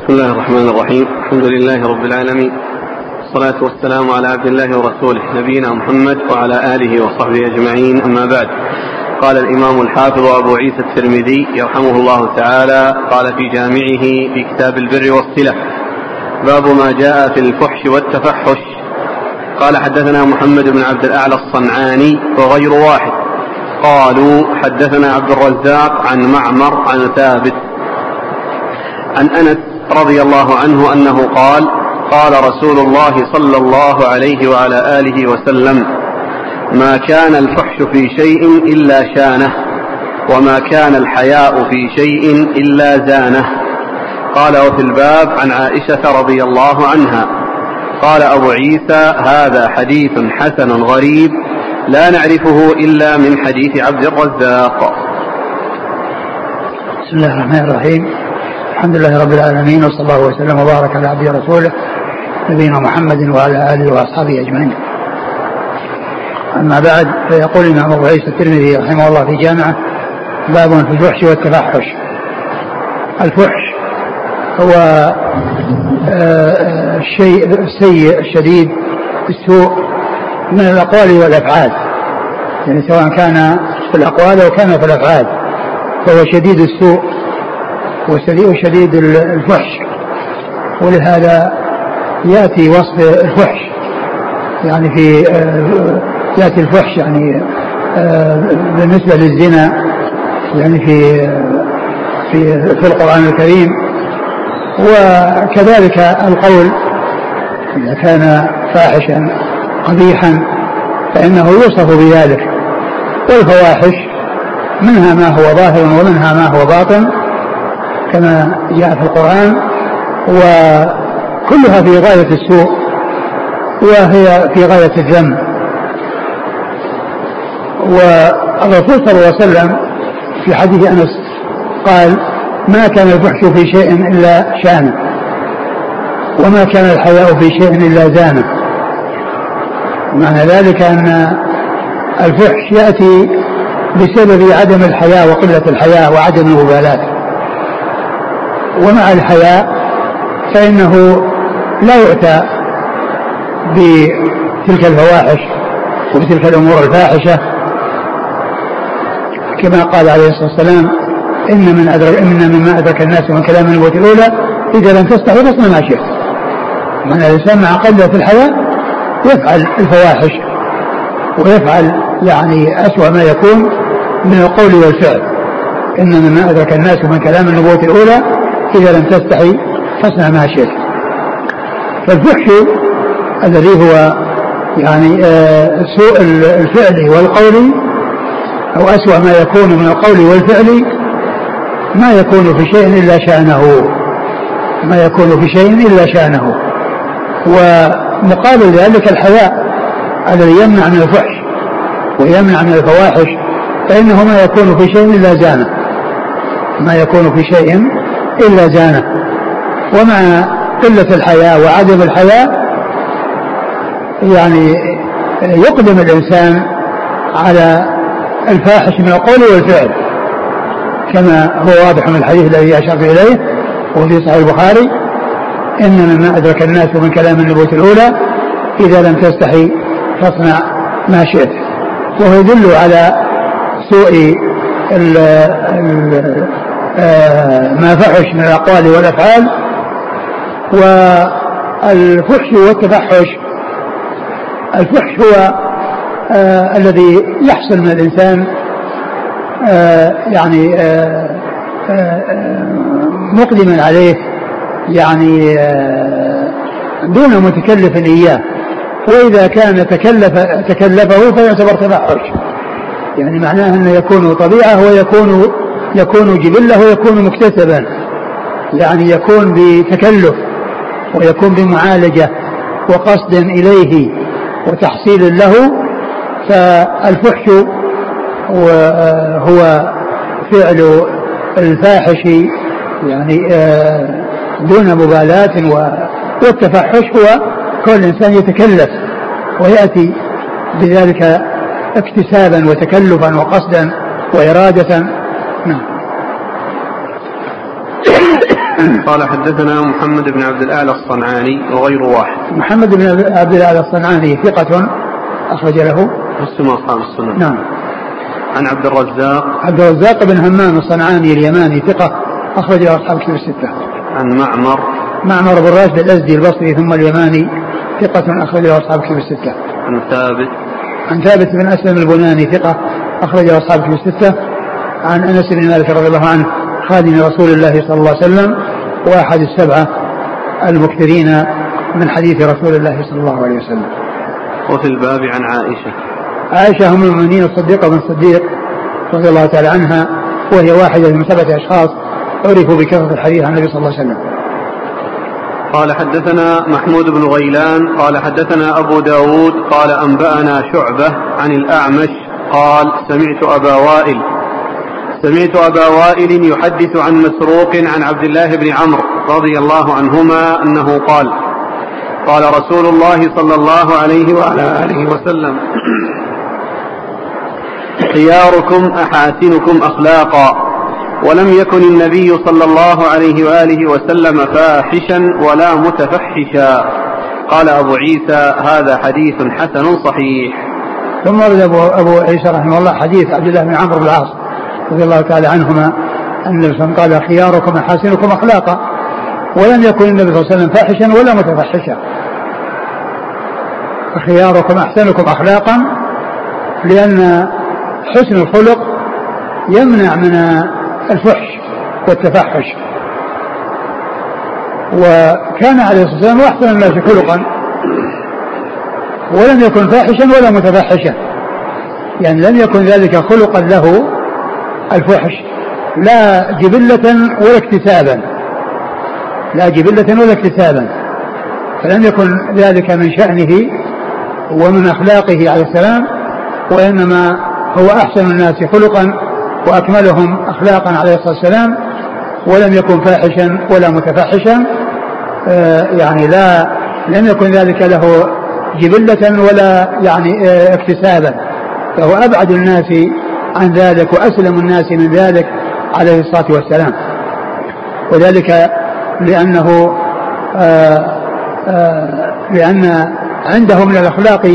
بسم الله الرحمن الرحيم. الحمد لله رب العالمين. والصلاة والسلام على عبد الله ورسوله نبينا محمد وعلى آله وصحبه أجمعين. أما بعد قال الإمام الحافظ أبو عيسى الترمذي يرحمه الله تعالى قال في جامعه في كتاب البر والصلة باب ما جاء في الفحش والتفحش. قال حدثنا محمد بن عبد الأعلى الصنعاني وغير واحد. قالوا حدثنا عبد الرزاق عن معمر عن ثابت عن أنس رضي الله عنه أنه قال قال رسول الله صلى الله عليه وعلى آله وسلم ما كان الفحش في شيء إلا شانه وما كان الحياء في شيء إلا زانه. قال وفي الباب عن عائشة رضي الله عنها قال أبو عيسى هذا حديث حسن غريب لا نعرفه إلا من حديث عبد الرزاق. بسم الله الرحمن الرحيم. الحمد لله رب العالمين وصلى الله وسلم وبارك على عبده ورسوله نبينا محمد وعلى آله وأصحابه أجمعين. أما بعد فيقول الإمام أبو عيسى الترمذي رحمه الله في جامعه باب في الفحش والتفحش. الفحش هو آه، الشيء السيء الشديد السوء من الأقوال والأفعال. يعني سواء كان في الأقوال أو كان في الأفعال فهو شديد السوء وشديد الفحش. ولهذا يأتي وصف الفحش. يعني في آه، يأتي الفحش يعني آه، بالنسبة للزنا. يعني في في في القرآن الكريم. وكذلك القول إذا كان فاحشا قبيحا فإنه يوصف بذلك. والفواحش منها ما هو ظاهر ومنها ما هو باطن. كما جاء في القرآن وكلها في غاية السوء وهي في غاية الذم والرسول صلى الله عليه وسلم في حديث أنس قال ما كان الفحش في شيء إلا شأنه وما كان الحياء في شيء إلا زانه. معنى ذلك أن الفحش يأتي بسبب عدم الحياء وقلة الحياء وعدم المبالاة. ومع الحياء فإنه لا يؤتى بتلك الفواحش وبتلك الأمور الفاحشة كما قال عليه الصلاة والسلام إن من أدرك إن مما أدرك الناس من كلام النبوة الأولى إذا لم تستحي فاصنع ما شئت. من الإنسان مع قلة الحياة يفعل الفواحش ويفعل يعني أسوأ ما يكون من القول والفعل إن مما أدرك الناس من كلام النبوة الأولى إذا لم تستحي فاصنع ما شئت. فالفحش الذي هو يعني آه، سوء الفعل والقول أو أسوأ ما يكون من القول والفعل ما يكون في شيء إلا شأنه. ما يكون في شيء إلا شأنه. ومقابل ذلك الحياء الذي يمنع من الفحش ويمنع من الفواحش فإنه ما يكون في شيء إلا زانة. ما يكون في شيء إلا زانه ومع قلة الحياة وعدم الحياة يعني يقدم الإنسان على الفاحش من القول والفعل كما هو واضح من الحديث الذي أشرت إليه وفي صحيح البخاري إن مما أدرك الناس من كلام النبوة الأولى إذا لم تستحي فاصنع ما شئت. وهو يدل على سوء ما فحش من الأقوال والأفعال والفحش والتفحش الفحش هو آه الذي يحصل من الإنسان آه يعني آه آه مقدما عليه يعني آه دون متكلف إياه. وإذا كان تكلف تكلفه فيعتبر تفحش. يعني معناه أنه يكون طبيعة ويكون يكون جبلة ويكون مكتسبا. يعني يكون بتكلف ويكون بمعالجة وقصد إليه وتحصيل له فالفحش هو فعل الفاحش يعني آه، دون مبالاة والتفحش هو كل إنسان يتكلف ويأتي بذلك اكتسابا وتكلفا وقصدا وإرادة. نعم. قال حدثنا محمد بن عبد الأعلى الصنعاني وغير واحد. محمد بن عبد الأعلى الصنعاني ثقة أخرج له. مسلم أصحاب السنن نعم. عن عبد الرزاق. عبد الرزاق بن همام الصنعاني اليماني ثقة أخرج له أصحاب كتب الستة. عن معمر. معمر بن راشد الأزدي البصري ثم اليماني ثقة أخرج له أصحاب كتب الستة. عن ثابت. عن ثابت بن أسلم البناني ثقة أخرج له أصحاب كتب الستة. عن أنس بن مالك رضي الله عنه خادم رسول الله صلى الله عليه وسلم وأحد السبعة المكثرين من حديث رسول الله صلى الله عليه وسلم. وفي الباب عن عائشة. عائشة أم المؤمنين الصديقة بن الصديق رضي الله تعالى عنها وهي واحدة من سبعة أشخاص عرفوا بكثرة الحديث عن النبي صلى الله عليه وسلم. قال حدثنا محمود بن غيلان قال حدثنا أبو داود قال أنبأنا شعبة عن الأعمش قال سمعت أبا وائل سمعت أبا وائل يحدث عن مسروق عن عبد الله بن عمرو رضي الله عنهما أنه قال قال رسول الله صلى الله عليه وعلى آله وسلم خياركم أحاسنكم أخلاقا ولم يكن النبي صلى الله عليه وآله وسلم فاحشا ولا متفحشا. قال أبو عيسى هذا حديث حسن صحيح. ثم ورد أبو, أبو عيسى رحمه الله حديث عبد الله بن عمرو بن العاص. رضي الله تعالى عنهما أن النبي قال خياركم أحاسنكم أخلاقا. ولم يكن النبي صلى الله عليه وسلم فاحشا ولا متفحشا. خياركم أحسنكم أخلاقا لأن حسن الخلق يمنع من الفحش والتفحش. وكان عليه الصلاة والسلام أحسن الناس خلقا ولم يكن فاحشا ولا متفحشا. يعني لم يكن ذلك خلقا له الفحش لا جبلة ولا اكتسابا. لا جبلة ولا اكتسابا. فلم يكن ذلك من شأنه ومن أخلاقه عليه السلام وإنما هو أحسن الناس خلقا وأكملهم أخلاقا عليه الصلاة والسلام. ولم يكن فاحشا ولا متفحشا. آه، يعني لا لم يكن ذلك له جبلة ولا يعني آه، اكتسابا. فهو أبعد الناس عن ذلك وأسلم الناس من ذلك عليه الصلاة والسلام. وذلك لأنه آه، لأن عنده من الأخلاق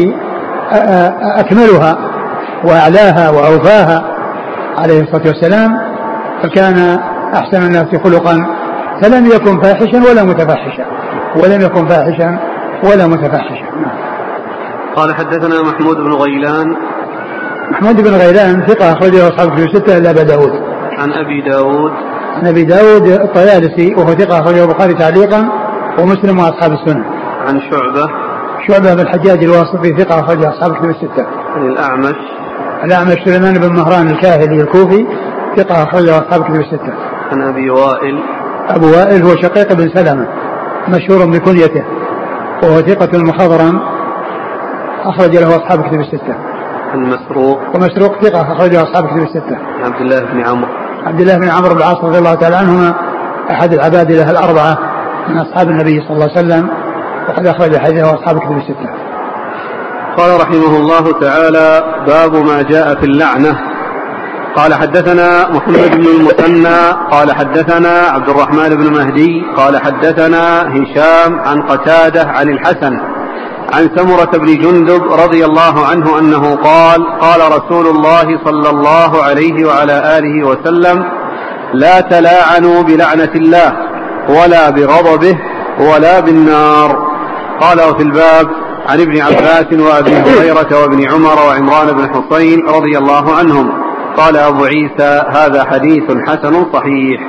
أكملها وأعلاها وأوفاها عليه الصلاة والسلام. فكان أحسن الناس خلقا فلم يكن فاحشا ولا متفحشا ولم يكن فاحشا ولا متفحشا. قال حدثنا محمود بن غيلان محمود بن غيلان ثقة أخرجه أصحاب في ستة إلا أبا داود عن أبي داود عن أبي داود الطيالسي وهو ثقة أخرجه البخاري تعليقا ومسلم وأصحاب السنة عن شعبة شعبة بن الحجاج الواسطي ثقة أخرجه أصحاب الكتب الستة. عن الأعمش الأعمش سليمان بن مهران الكاهلي الكوفي ثقة أخرجه أصحاب الكتب الستة. عن أبي وائل أبو وائل هو شقيق بن سلمة مشهور بكنيته وهو ثقة مخضرم أخرج له أصحاب الكتب الستة. عن مسروق ومسروق ثقة أخرجه أصحاب الكتب الستة. عبد الله بن عمرو عبد الله بن عمرو بن العاص رضي الله تعالى عنهما أحد العباد له الأربعة من أصحاب النبي صلى الله عليه وسلم وقد أخرج حديثه أصحاب الكتب الستة. قال رحمه الله تعالى باب ما جاء في اللعنة قال حدثنا محمد بن المثنى قال حدثنا عبد الرحمن بن مهدي قال حدثنا هشام عن قتادة عن الحسن عن سمرة بن جندب رضي الله عنه أنه قال قال رسول الله صلى الله عليه وعلى آله وسلم لا تلاعنوا بلعنة الله ولا بغضبه ولا بالنار. قال وفي الباب عن ابن عباس وأبي هريرة وابن عمر وعمران بن حصين رضي الله عنهم. قال أبو عيسى هذا حديث حسن صحيح.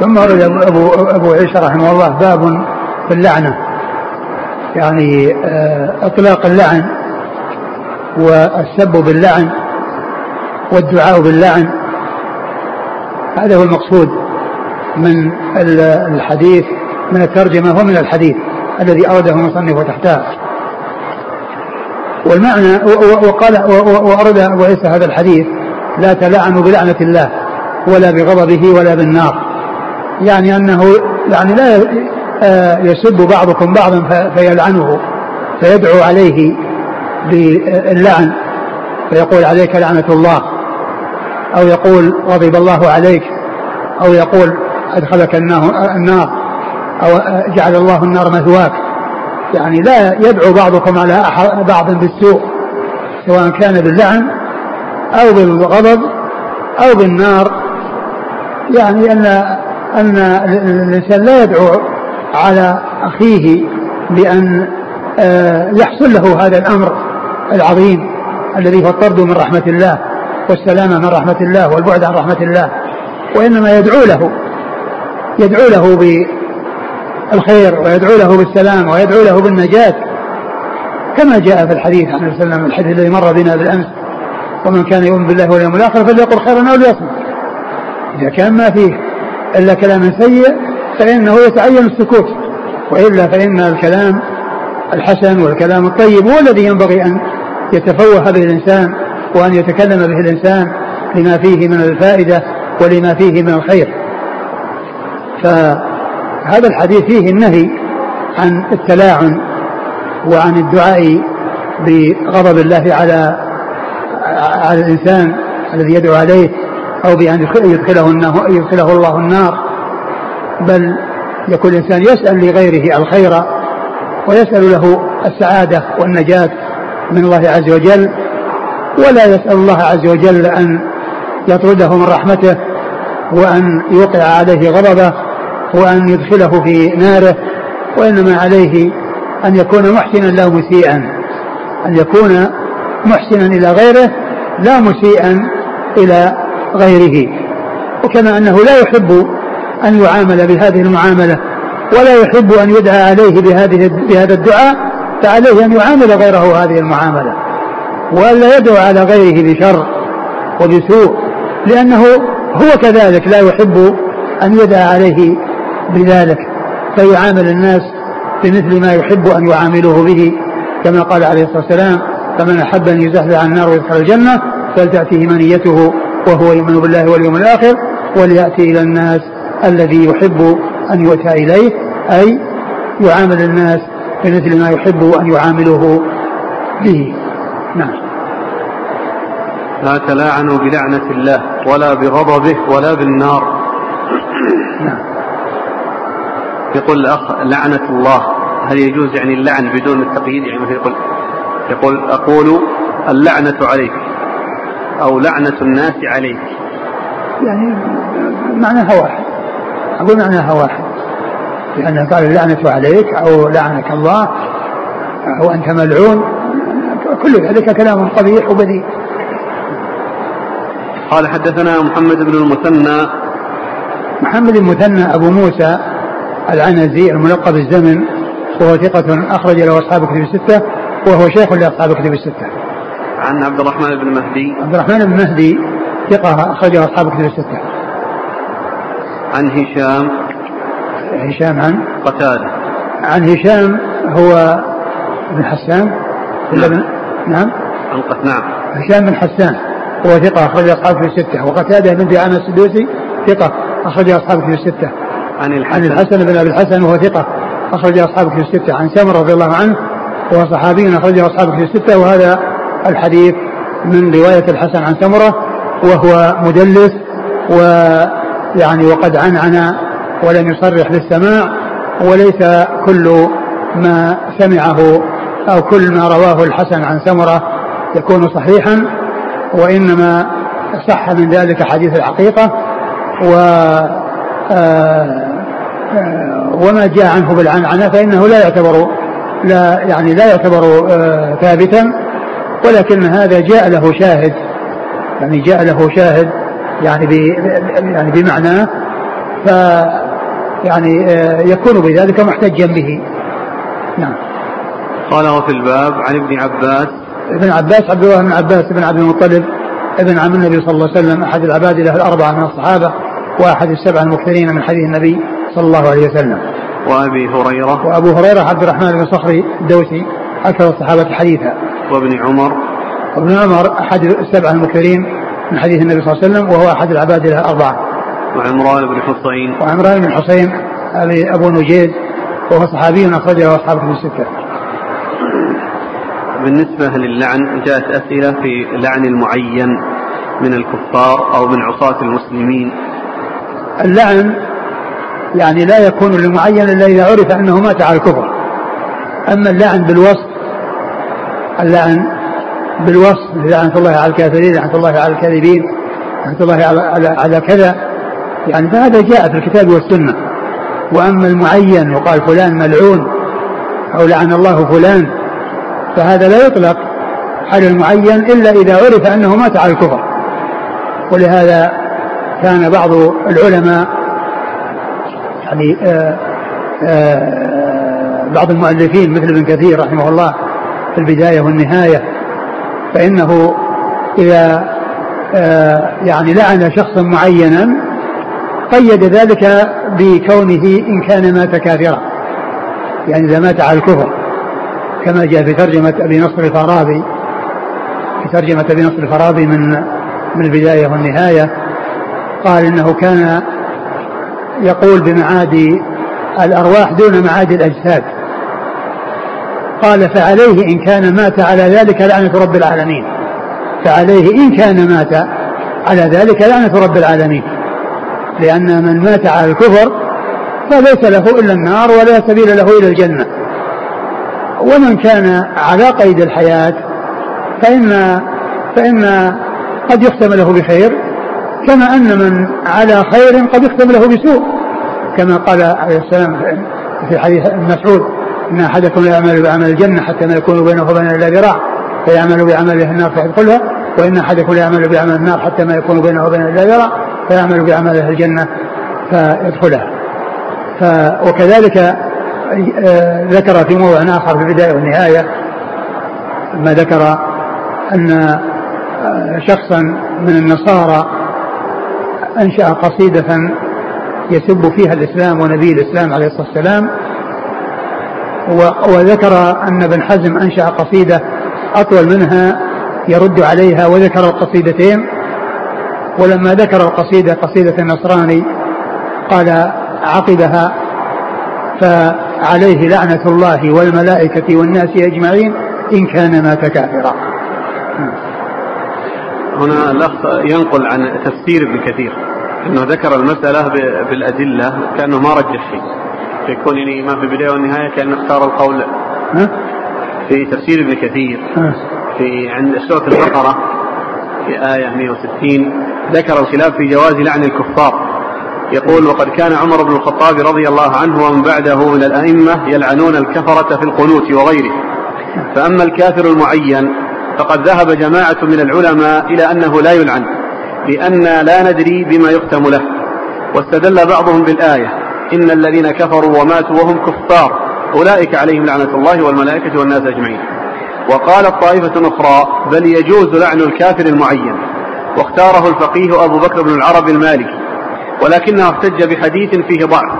ثم ورد ابو أبو عيسى رحمه الله باب في اللعنة. يعني آه، إطلاق اللعن والسب باللعن والدعاء باللعن. هذا هو المقصود من الحديث من الترجمة ومن الحديث الذي أورده المصنف تحته والمعنى وقال وأورد أبو عيسى هذا الحديث لا تلعنوا بلعنة الله ولا بغضبه ولا بالنار. يعني أنه يعني لا يسب بعضكم بعضا فيلعنه فيدعو عليه باللعن فيقول عليك لعنة الله أو يقول غضب الله عليك أو يقول أدخلك النار أو جعل الله النار مثواك. يعني لا يدعو بعضكم على بعض بالسوء سواء كان باللعن أو بالغضب أو بالنار. يعني أن أن الإنسان لا يدعو على أخيه بأن آه، يحصل له هذا الأمر العظيم الذي هو الطرد من رحمة الله والسلامة من رحمة الله والبعد عن رحمة الله. وإنما يدعو له يدعو له بالخير ويدعو له بالسلام ويدعو له بالنجاة. كما جاء في الحديث عن وسلم الحديث الذي مر بنا بالأمس ومن كان يؤمن بالله واليوم الآخر فليقل خيرا أو ليصمت. إذا كان ما فيه إلا كلام سيء فإنه يتعين السكوت وإلا فإن الكلام الحسن والكلام الطيب هو الذي ينبغي أن يتفوه به الإنسان وأن يتكلم به الإنسان لما فيه من الفائدة ولما فيه من الخير. فهذا الحديث فيه النهي عن التلاعن وعن الدعاء بغضب الله على على الإنسان الذي يدعو عليه أو بأن يدخله, يدخله الله النار. بل يكون الإنسان يسأل لغيره الخير ويسأل له السعادة والنجاة من الله عز وجل ولا يسأل الله عز وجل أن يطرده من رحمته وأن يوقع عليه غضبه وأن يدخله في ناره وإنما عليه أن يكون محسنا لا مسيئا أن يكون محسنا إلى غيره لا مسيئا إلى غيره. وكما أنه لا يحب أن يعامل بهذه المعاملة ولا يحب أن يدعى عليه بهذه بهذا الدعاء فعليه أن يعامل غيره هذه المعاملة. وألا يدعو على غيره بشر وبسوء لأنه هو كذلك لا يحب أن يدعى عليه بذلك فيعامل الناس بمثل ما يحب أن يعاملوه به كما قال عليه الصلاة والسلام فمن أحب أن يزحزح عن النار ويدخل الجنة فلتأتيه منيته وهو يؤمن بالله واليوم الآخر وليأتي إلى الناس الذي يحب أن يؤتى إليه أي يعامل الناس بمثل ما يحب أن يعاملوه به. نعم. لا تلاعنوا بلعنة الله ولا بغضبه ولا بالنار. نعم. يقول الأخ لعنة الله. هل يجوز يعني اللعن بدون التقييد؟ يعني مثل يقول يقول أقول اللعنة عليك أو لعنة الناس عليك. يعني معناها واحد. أقول معناها واحد لأنه قال اللعنة عليك أو لعنك الله أو أنت ملعون. كل ذلك كلام قبيح وبذيء. قال حدثنا محمد بن المثنى. محمد المثنى أبو موسى العنزي الملقب الزمن وهو ثقة أخرج له أصحاب كتب الستة وهو شيخ لأصحاب كتب الستة. عن عبد الرحمن بن مهدي. عبد الرحمن بن مهدي ثقة أخرجه أصحاب كتب الستة. عن هشام. هشام عن؟ قتادة. عن هشام هو بن حسان؟ ولا نعم. نعم؟ عن نعم. هشام بن حسان. هو ثقة أخرج أصحاب في الستة. وقتادة بن دعامة السدوسي ثقة أخرج أصحاب في الستة. عن الحسن. عن الحسن بن أبي الحسن وهو ثقة أخرج أصحاب في الستة. عن سمر رضي الله عنه وهو صحابي أخرجه أصحاب في الستة. وهذا الحديث من رواية الحسن عن سمرة وهو مدلس ويعني وقد عنعن ولم يصرح بالسماع وليس كل ما سمعه أو كل ما رواه الحسن عن سمرة يكون صحيحا وإنما صح من ذلك حديث الحقيقة و آه، وما جاء عنه بالعنعنة فإنه لا يعتبر لا يعني لا يعتبر آه، ثابتا ولكن هذا جاء له شاهد يعني جاء له شاهد يعني يعني بمعناه ف يعني يكون بذلك محتجا به. نعم. قال وفي الباب عن ابن عباس. ابن عباس عبد الله بن عباس بن عبد المطلب ابن عم النبي صلى الله عليه وسلم أحد العباد له الأربعة من الصحابة وأحد السبع المكثرين من حديث النبي صلى الله عليه وسلم. وأبي هريرة. وأبو هريرة عبد الرحمن بن صخري الدوسي أكثر الصحابة حديثا. وابن عمر. وابن عمر أحد السبع المكثرين من حديث النبي صلى الله عليه وسلم وهو أحد العباد له الأربعة. وعمران بن حصين وعمران بن حصين أبو نجيز وهو صحابي أخرجه اصحابه في الستة. بالنسبة للعن جاءت أسئلة في لعن المعين من الكفار أو من عصاة المسلمين اللعن يعني لا يكون لمعين إلا إذا عرف أنه مات على الكفر أما اللعن بالوصف اللعن بالوصف لعنة الله على الكافرين لعنة الله على الكاذبين لعنة الله على, على, على كذا. يعني فهذا جاء في الكتاب والسنة. وأما المعين وقال فلان ملعون أو لعن الله فلان فهذا لا يطلق على المعين إلا إذا عرف أنه مات على الكفر. ولهذا كان بعض العلماء يعني آآ آآ بعض المؤلفين مثل ابن كثير رحمه الله في البداية والنهاية فإنه إذا يعني لعن شخصا معينا قيد ذلك بكونه إن كان مات كافرا. يعني إذا مات على الكفر كما جاء في ترجمة أبي نصر الفارابي. في ترجمة أبي نصر الفارابي من من البداية والنهاية قال إنه كان يقول بمعاد الأرواح دون معاد الأجساد. قال فعليه إن كان مات على ذلك لعنة رب العالمين. فعليه إن كان مات على ذلك لعنة رب العالمين. لأن من مات على الكفر فليس له إلا النار ولا سبيل له إلى الجنة. ومن كان على قيد الحياة فإن فإن قد يختم له بخير كما أن من على خير قد يختم له بسوء كما قال عليه السلام في حديث مسعود. إن أحدكم لا يعمل بعمل الجنة حتى ما يكون بينه وبين إلا ذراع فيعمل بعمله النار فيدخلها وإن أحدكم لا يعمل بعمل النار حتى ما يكون بينه وبين إلا ذراع فيعمل بعمله الجنة فيدخلها. ف وكذلك آه، ذكر في موضع آخر في البداية والنهاية ما ذكر أن آه، شخصا من النصارى أنشأ قصيدة يسب فيها الإسلام ونبي الإسلام عليه الصلاة والسلام وذكر أن ابن حزم أنشأ قصيدة أطول منها يرد عليها وذكر القصيدتين. ولما ذكر القصيدة قصيدة النصراني قال عقبها فعليه لعنة الله والملائكة والناس أجمعين إن كان مات كافرا. هنا الأخ ينقل عن تفسير ابن كثير أنه ذكر المسألة بالأدلة كأنه ما رجح شيء. يكون يعني ما في البداية والنهاية كأنه اختار القول. في تفسير ابن كثير. في عند سورة البقرة في آية 160 ذكر الخلاف في جواز لعن الكفار. يقول وقد كان عمر بن الخطاب رضي الله عنه ومن بعده من الأئمة يلعنون الكفرة في القنوت وغيره. فأما الكافر المعين فقد ذهب جماعة من العلماء إلى أنه لا يلعن لأن لا ندري بما يختم له. واستدل بعضهم بالآية إن الذين كفروا وماتوا وهم كفار. أولئك عليهم لعنة الله والملائكة والناس أجمعين. وقالت طائفة أخرى بل يجوز لعن الكافر المعين. واختاره الفقيه أبو بكر بن العرب المالكي. ولكنه احتج بحديث فيه ضعف.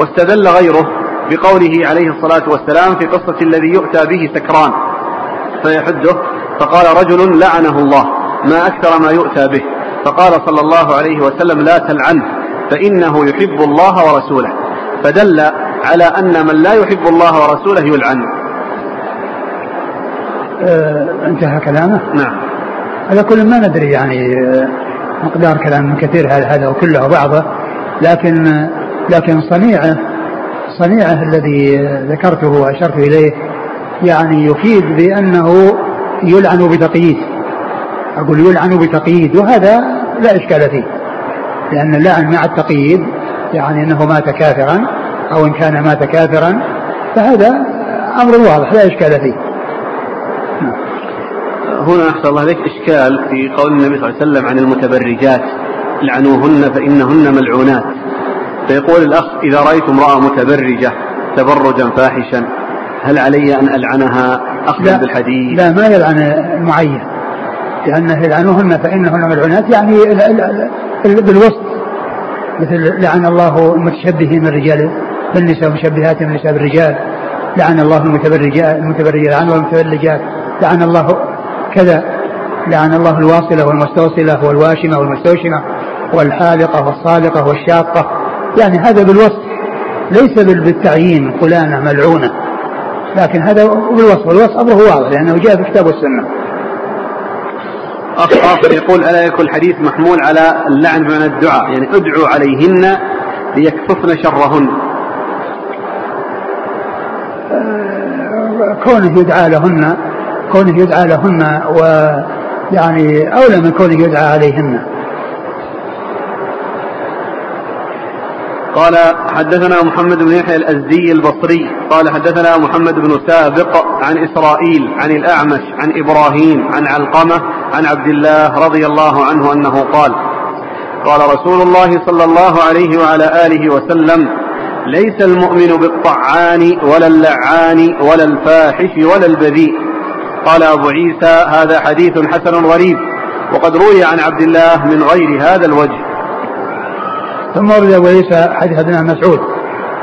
واستدل غيره بقوله عليه الصلاة والسلام في قصة الذي يؤتى به سكران. فيحده فقال رجل لعنه الله ما أكثر ما يؤتى به. فقال صلى الله عليه وسلم لا تلعنه فإنه يحب الله ورسوله. فدل على أن من لا يحب الله ورسوله يلعن. أه انتهى كلامه؟ نعم. على كل ما ندري يعني أه مقدار كلام كثير هذا وكله بعضه لكن لكن صنيعه صنيعه الذي ذكرته وأشرت إليه يعني يفيد بأنه يلعن بتقييد. أقول يلعن بتقييد وهذا لا إشكال فيه. لأن اللعن مع التقييد يعني أنه مات كافرا أو إن كان مات كافرا فهذا أمر واضح لا إشكال فيه. هنا أحسن الله عليك إشكال في قول النبي صلى الله عليه وسلم عن المتبرجات لعنوهن فإنهن ملعونات. فيقول الأخ إذا رأيت امرأة متبرجة تبرجا فاحشا هل علي أن ألعنها؟ أخذا بالحديث. لا ما يلعن المعين لأنه يلعنوهن فإنهن ملعونات يعني بالوسط. مثل لعن الله المتشبهين من الرجال بالنساء ومشبهات من النساء بالرجال لعن الله المتبرجات المتبرجات لعن الله المتبرجات. لعن الله كذا. لعن الله الواصلة والمستوصلة والواشمة والمستوشمة والحالقة والصالقة والشاقة. يعني هذا بالوصف ليس بالتعيين فلانة ملعونة. لكن هذا بالوصف والوصف أمره واضح لأنه جاء في الكتاب والسنة. أخ آخر يقول ألا يكون الحديث محمول على اللعن بمعنى الدعاء يعني ادعوا عليهن ليكففن شرهن. كونه يدعى لهن كونه يدعى لهن ويعني أولى من كونه يدعى عليهن. قال حدثنا محمد بن يحيى الأزدي البصري قال حدثنا محمد بن سابق عن إسرائيل عن الأعمش عن إبراهيم عن علقمة عن عبد الله رضي الله عنه أنه قال قال رسول الله صلى الله عليه وعلى آله وسلم ليس المؤمن بالطعان ولا اللعان ولا الفاحش ولا البذيء. قال أبو عيسى هذا حديث حسن غريب وقد روي عن عبد الله من غير هذا الوجه. ثم ورد ابو عيسى حديث ابن مسعود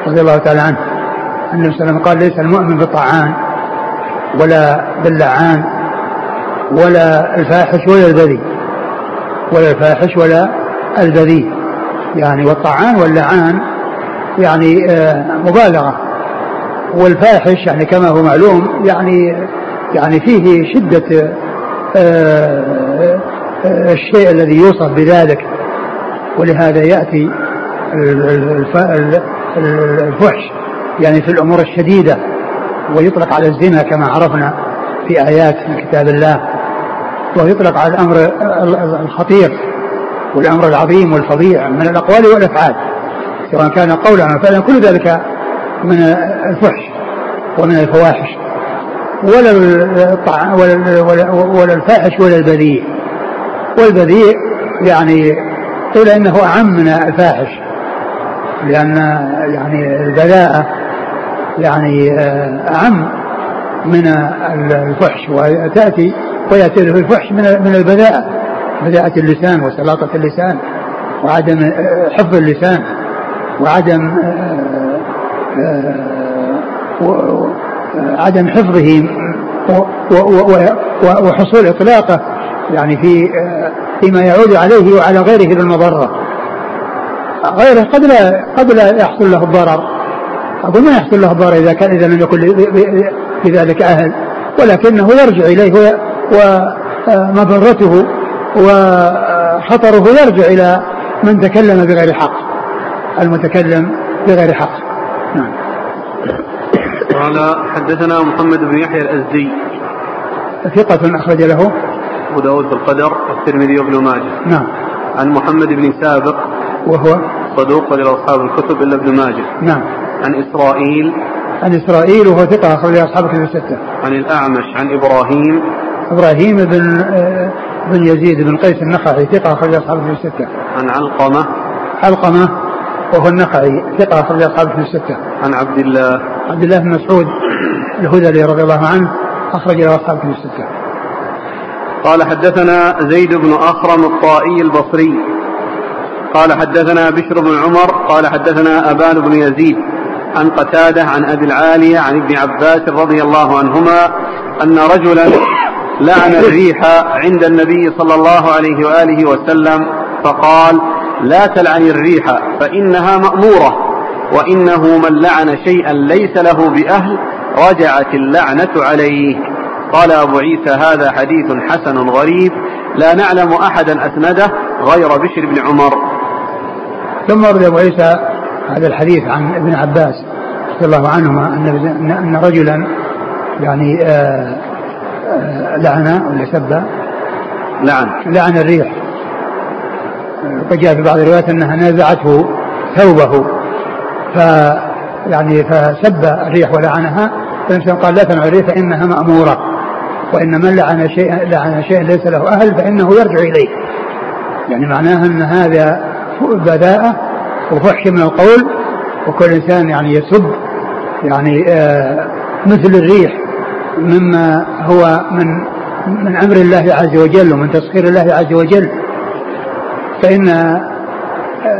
رضي الله تعالى عنه النبي صلى الله عليه وسلم قال ليس المؤمن بالطعان ولا باللعان ولا الفاحش ولا البذيء ولا الفاحش ولا البذيء. يعني والطعان واللعان يعني آه، مبالغة والفاحش يعني كما هو معلوم يعني يعني فيه شدة آه، آه، الشيء الذي يوصف بذلك. ولهذا يأتي الفحش يعني في الأمور الشديدة ويطلق على الزنا كما عرفنا في آيات من كتاب الله ويطلق على الأمر الخطير والأمر العظيم والفظيع من الأقوال والأفعال سواء كان قولا أو فعلا كل ذلك من الفحش ومن الفواحش ولا ولا, ولا الفاحش ولا البذيء. والبذيء يعني قيل إنه أعم من الفاحش لأن يعني البلاءة يعني آه، أعم من الفحش وتأتي ويأتي له الفحش من من البلاءة بلاءة اللسان وسلاطة اللسان وعدم آه، حفظ اللسان وعدم آه، عدم حفظه وحصول إطلاقه يعني في فيما يعود عليه وعلى غيره بالمضرة غيره قد لا قد لا يحصل له الضرر أقول ما يحصل له الضرر إذا كان إذا لم يكن لذلك أهل. ولكنه يرجع إليه ومضرته وخطره يرجع إلى من تكلم بغير حق. المتكلم بغير حق. نعم. قال حدثنا محمد بن يحيى الأزدي. ثقة أخرج له. أبو داود في القدر والترمذي وابن ماجه. نعم. عن محمد بن سابق. وهو؟ صدوق وله أصحاب الكتب إلا ابن ماجه. نعم. عن إسرائيل. عن إسرائيل وهو ثقة أخرج أصحاب الكتب الستة. عن الأعمش عن إبراهيم. إبراهيم بن آه، بن يزيد بن قيس النخعي ثقة أخرج أصحاب الكتب الستة. عن علقمة. علقمة وهو النخعي ثقة أخرج أصحاب الكتب الستة. عن عبد الله. عبد الله بن مسعود الهذلي رضي الله عنه أخرج له أصحاب الكتب الستة. قال حدثنا زيد بن أخرم الطائي البصري. قال حدثنا بشر بن عمر قال حدثنا أبان بن يزيد عن قتادة عن أبي العالية عن ابن عباس رضي الله عنهما أن رجلا لعن الريح عند النبي صلى الله عليه وآله وسلم فقال لا تلعن الريح فإنها مأمورة وإنه من لعن شيئا ليس له بأهل رجعت اللعنة عليه. قال أبو عيسى هذا حديث حسن غريب لا نعلم أحدا أسنده غير بشر بن عمر. ثم ورد أبو عيسى هذا الحديث عن ابن عباس رضي الله عنهما أن أن رجلا يعني آه، آه، لعن ولا سب؟ لعن. لعن الريح. فجاء في بعض الروايات أنها نازعته ثوبه. ف يعني فسب الريح ولعنها. فالنبي قال لا تنع الريح فإنها مأمورة. وان من لعن شيئا لعن شيئا ليس له أهل فإنه يرجع إليه. يعني معناها أن هذا بذاءة وفحش من القول وكل إنسان يعني يسب يعني آه مثل الريح مما هو من من أمر الله عز وجل ومن تسخير الله عز وجل. فإن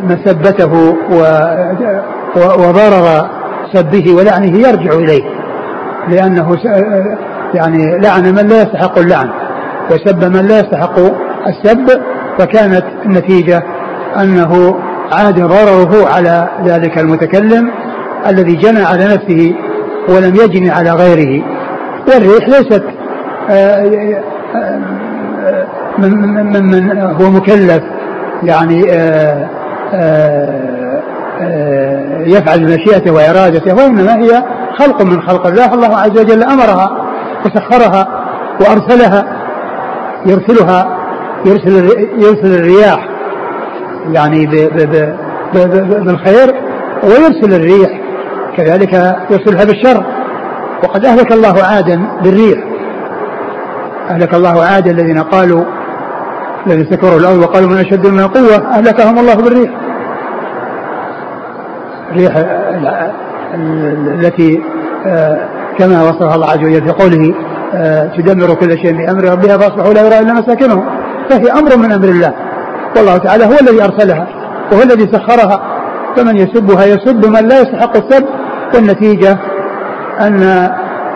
مسبته وضرر سبه ولعنه يرجع إليه لأنه يعني لعن من لا يستحق اللعن وسب من لا يستحق السب فكانت النتيجة أنه عاد ضرره على ذلك المتكلم الذي جنى على نفسه ولم يجني على غيره. والريح ليست آه، آه، من من هو مكلف يعني آه، آه، يفعل بمشيئته وإرادته وإنما هي خلق من خلق الله الله عز وجل أمرها. وسخرها وأرسلها يرسلها يرسل يرسل الرياح يعني بالخير ويرسل الريح كذلك يرسلها بالشر. وقد أهلك الله عادا بالريح. أهلك الله عادا الذين قالوا الذين استكبروا الأرض وقالوا من أشد من قوة أهلكهم الله بالريح. الريح التي آه، كما وصفها الله عز وجل في قوله آه، تدمر كل شيء بأمر ربها فأصبحوا لا يرى إلا مساكنهم فهي أمر من أمر الله. والله تعالى هو الذي أرسلها وهو الذي سخرها. فمن يسبها يسب من لا يستحق السب. والنتيجة أن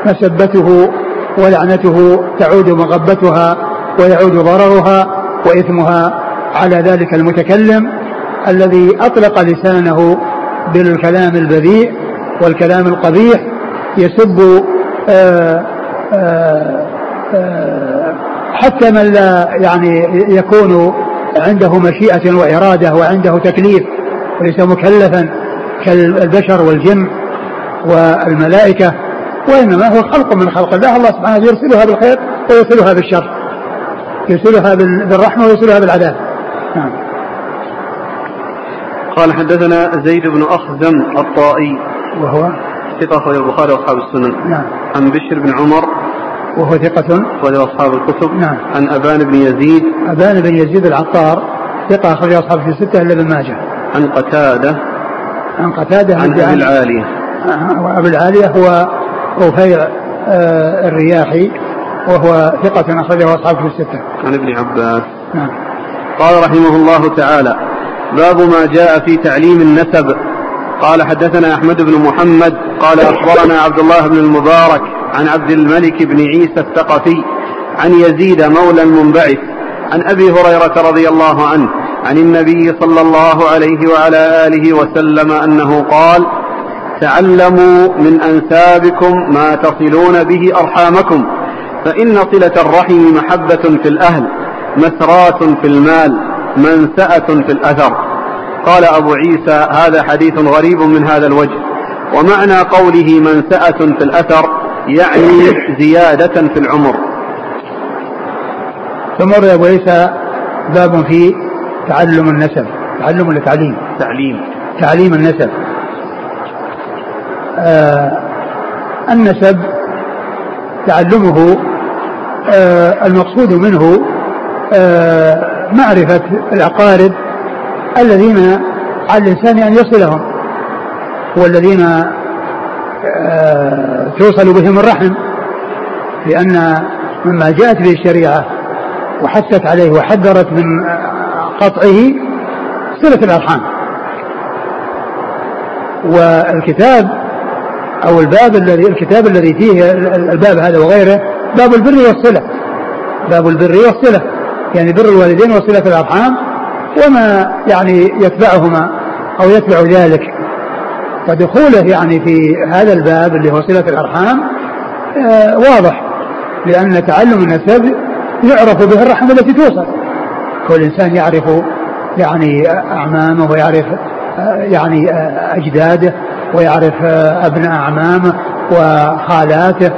مسبته ولعنته تعود مغبتها ويعود ضررها وإثمها على ذلك المتكلم الذي أطلق لسانه بالكلام البذيء والكلام القبيح. يسب آه، آه، آآ حتى من لا يعني يكون عنده مشيئة وإرادة وعنده تكليف وليس مكلفا كالبشر والجن والملائكة وإنما هو خلق من خلق الله. الله سبحانه يرسلها بالخير ويرسلها بالشر يرسلها بالرحمة ويرسلها بالعذاب. نعم. قال حدثنا زيد بن أخزم الطائي. وهو؟ ثقة أخرج البخاري وأصحاب السنن. نعم. عن بشر بن عمر. وهو ثقة. أخرج أصحاب الكتب. نعم. عن أبان بن يزيد. أبان بن يزيد العطار. ثقة أخرج أصحاب في الستة إلا ابن ماجه. عن قتادة. عن قتادة عن أبي العالية. وأبي العالية هو رفيع آه الرياحي وهو ثقة أخرجه أصحابه في الستة. عن ابن عباس. نعم. قال رحمه الله تعالى: باب ما جاء في تعليم النسب. قال حدثنا أحمد بن محمد قال أخبرنا عبد الله بن المبارك عن عبد الملك بن عيسى الثقفي عن يزيد مولى المنبعث عن أبي هريرة رضي الله عنه عن النبي صلى الله عليه وعلى آله وسلم أنه قال تعلموا من أنسابكم ما تصلون به أرحامكم فإن صلة الرحم محبة في الأهل مسرات في المال منسأة في الأثر. قال أبو عيسى هذا حديث غريب من هذا الوجه. ومعنى قوله منسأة في الأثر يعني زيادة في العمر. ثم أبو عيسى باب في تعلم النسب. تعلم ولا تعليم؟ تعليم. تعليم النسب. آه النسب تعلمه آه المقصود منه آه معرفة الأقارب الذين على الإنسان أن يصلهم. والذين آه توصل بهم الرحم لأن مما جاءت به الشريعة وحثت عليه وحذرت من قطعه صلة الأرحام. والكتاب أو الباب الذي الكتاب الذي فيه الباب هذا وغيره باب البر والصلة. باب البر والصلة يعني بر الوالدين وصلة الأرحام وما يعني يتبعهما أو يتبع ذلك. ودخوله يعني في هذا الباب اللي هو صلة الأرحام آه واضح لأن تعلم النسب يعرف به الرحم التي توصل. كل إنسان يعرف يعني أعمامه ويعرف آه، يعني آه، أجداده ويعرف أبناء أعمامه وخالاته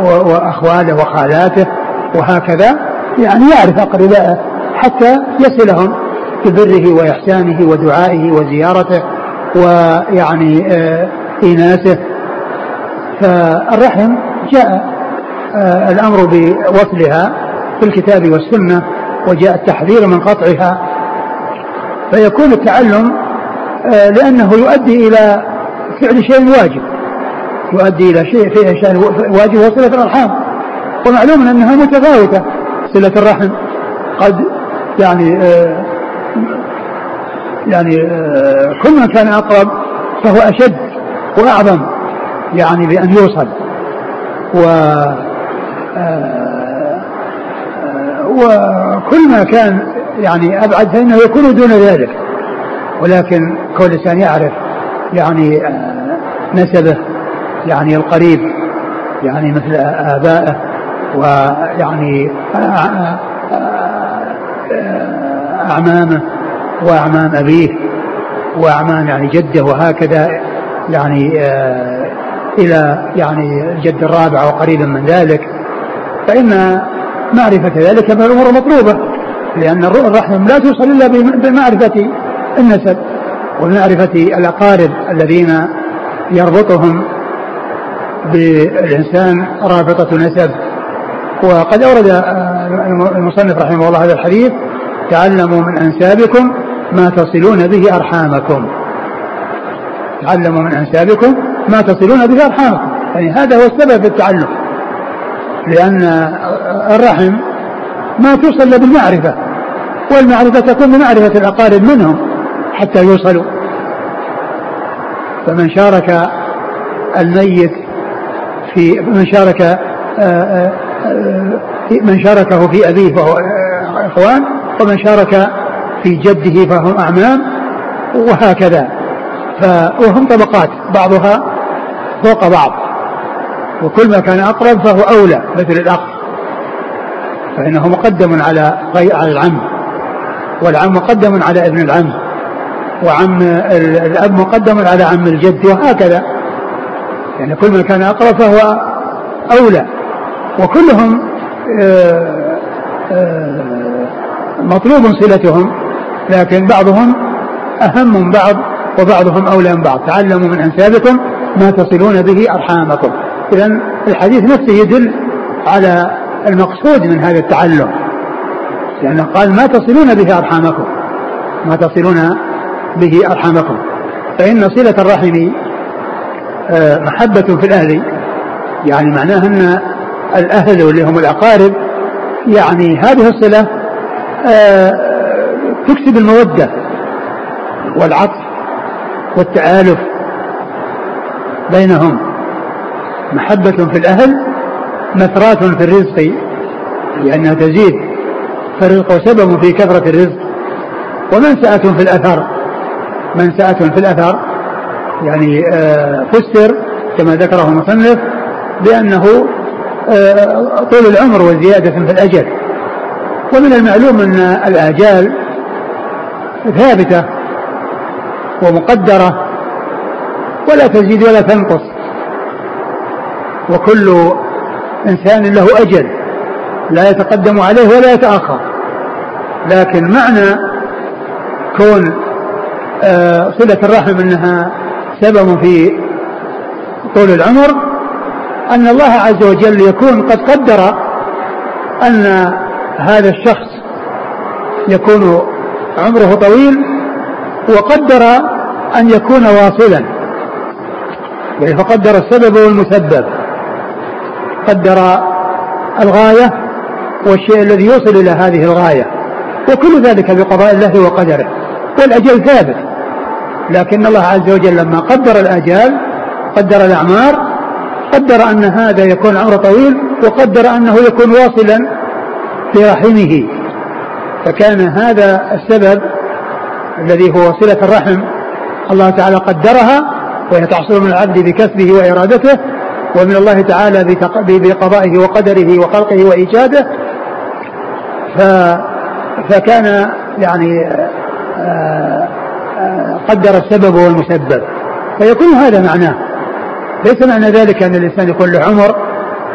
وأخواله وخالاته وهكذا. يعني يعرف أقربائه حتى يصلهم ببره وإحسانه ودعائه وزيارته. ويعني آه، إيناسه فالرحم جاء آه، الأمر بوصلها في الكتاب والسنة وجاء التحذير من قطعها. فيكون التعلم آه، لأنه يؤدي إلى فعل شيء واجب. يؤدي إلى شيء فيه شيء واجب هو صلة الأرحام. ومعلوم أنها متفاوتة صلة الرحم. قد يعني آه يعني آه كل من كان أقرب فهو أشد وأعظم يعني بأن يوصل. و آه وكل ما كان يعني أبعد فإنه يكون دون ذلك. ولكن كل إنسان يعرف يعني آه، نسبه يعني القريب يعني مثل آبائه. ويعني آه، آه، أعمامه. وأعمام أبيه وأعمام يعني جده وهكذا يعني آه إلى يعني الجد الرابع وقريب من ذلك. فإن معرفة ذلك من الأمور المطلوبة لأن الرحم لا توصل إلا بمعرفة النسب ومعرفة الأقارب الذين يربطهم بالإنسان رابطة نسب. وقد أورد المصنف رحمه الله هذا الحديث تعلموا من أنسابكم ما تصلون به أرحامكم. تعلموا من أنسابكم ما تصلون به أرحامكم. يعني هذا هو السبب في التعلم لأن الرحم ما توصل بالمعرفة. والمعرفة تكون بمعرفة الأقارب منهم حتى يوصلوا. فمن شارك الميت في من شارك آه، آه، آه، من شاركه في أبيه فهو إخوان ومن شارك في جده فهم أعمام وهكذا. وهم طبقات بعضها فوق بعض. وكل ما كان أقرب فهو أولى مثل الأخ. فإنه مقدم على على العم. والعم مقدم على ابن العم. وعم الأب مقدم على عم الجد وهكذا. يعني كل ما كان أقرب فهو أولى. وكلهم آه، آه، مطلوب صلتهم. لكن بعضهم أهم من بعض وبعضهم أولى من بعض. تعلموا من أنسابكم ما تصلون به أرحامكم. إذا الحديث نفسه يدل على المقصود من هذا التعلم. لأنه قال ما تصلون به أرحامكم. ما تصلون به أرحامكم. فإن صلة الرحم آه، محبة في الأهل. يعني معناه أن الأهل واللي هم الأقارب يعني هذه الصلة آه، تكسب المودة والعطف والتآلف بينهم. محبة في الأهل مثرات في الرزق لأنها تزيد. فالرزق سبب في كثرة الرزق. ومنسأة في الأثر. منسأة في الأثر. يعني آه، فسر كما ذكره المصنف بأنه آه، طول العمر وزيادة في الأجل. ومن المعلوم أن الآجال ثابتة ومقدرة ولا تزيد ولا تنقص. وكل إنسان له أجل لا يتقدم عليه ولا يتأخر. لكن معنى كون آه، صلة الرحم أنها سبب في طول العمر أن الله عز وجل يكون قد قدر أن هذا الشخص يكون عمره طويل وقدر أن يكون واصلا. يعني فقدر السبب والمسبب. قدر الغاية والشيء الذي يوصل إلى هذه الغاية. وكل ذلك بقضاء الله وقدره. والأجل ثابت. لكن الله عز وجل لما قدر الآجال قدر الأعمار قدر أن هذا يكون عمره طويل وقدر أنه يكون واصلا في رحمه فكان هذا السبب الذي هو صلة الرحم. الله تعالى قدرها وهي تحصل من العبد بكسبه وإرادته ومن الله تعالى بقضائه وقدره وخلقه وإيجاده. فكان يعني آه، آه، قدر السبب والمسبب فيكون هذا معناه. ليس معنى ذلك أن الإنسان يكون له عمر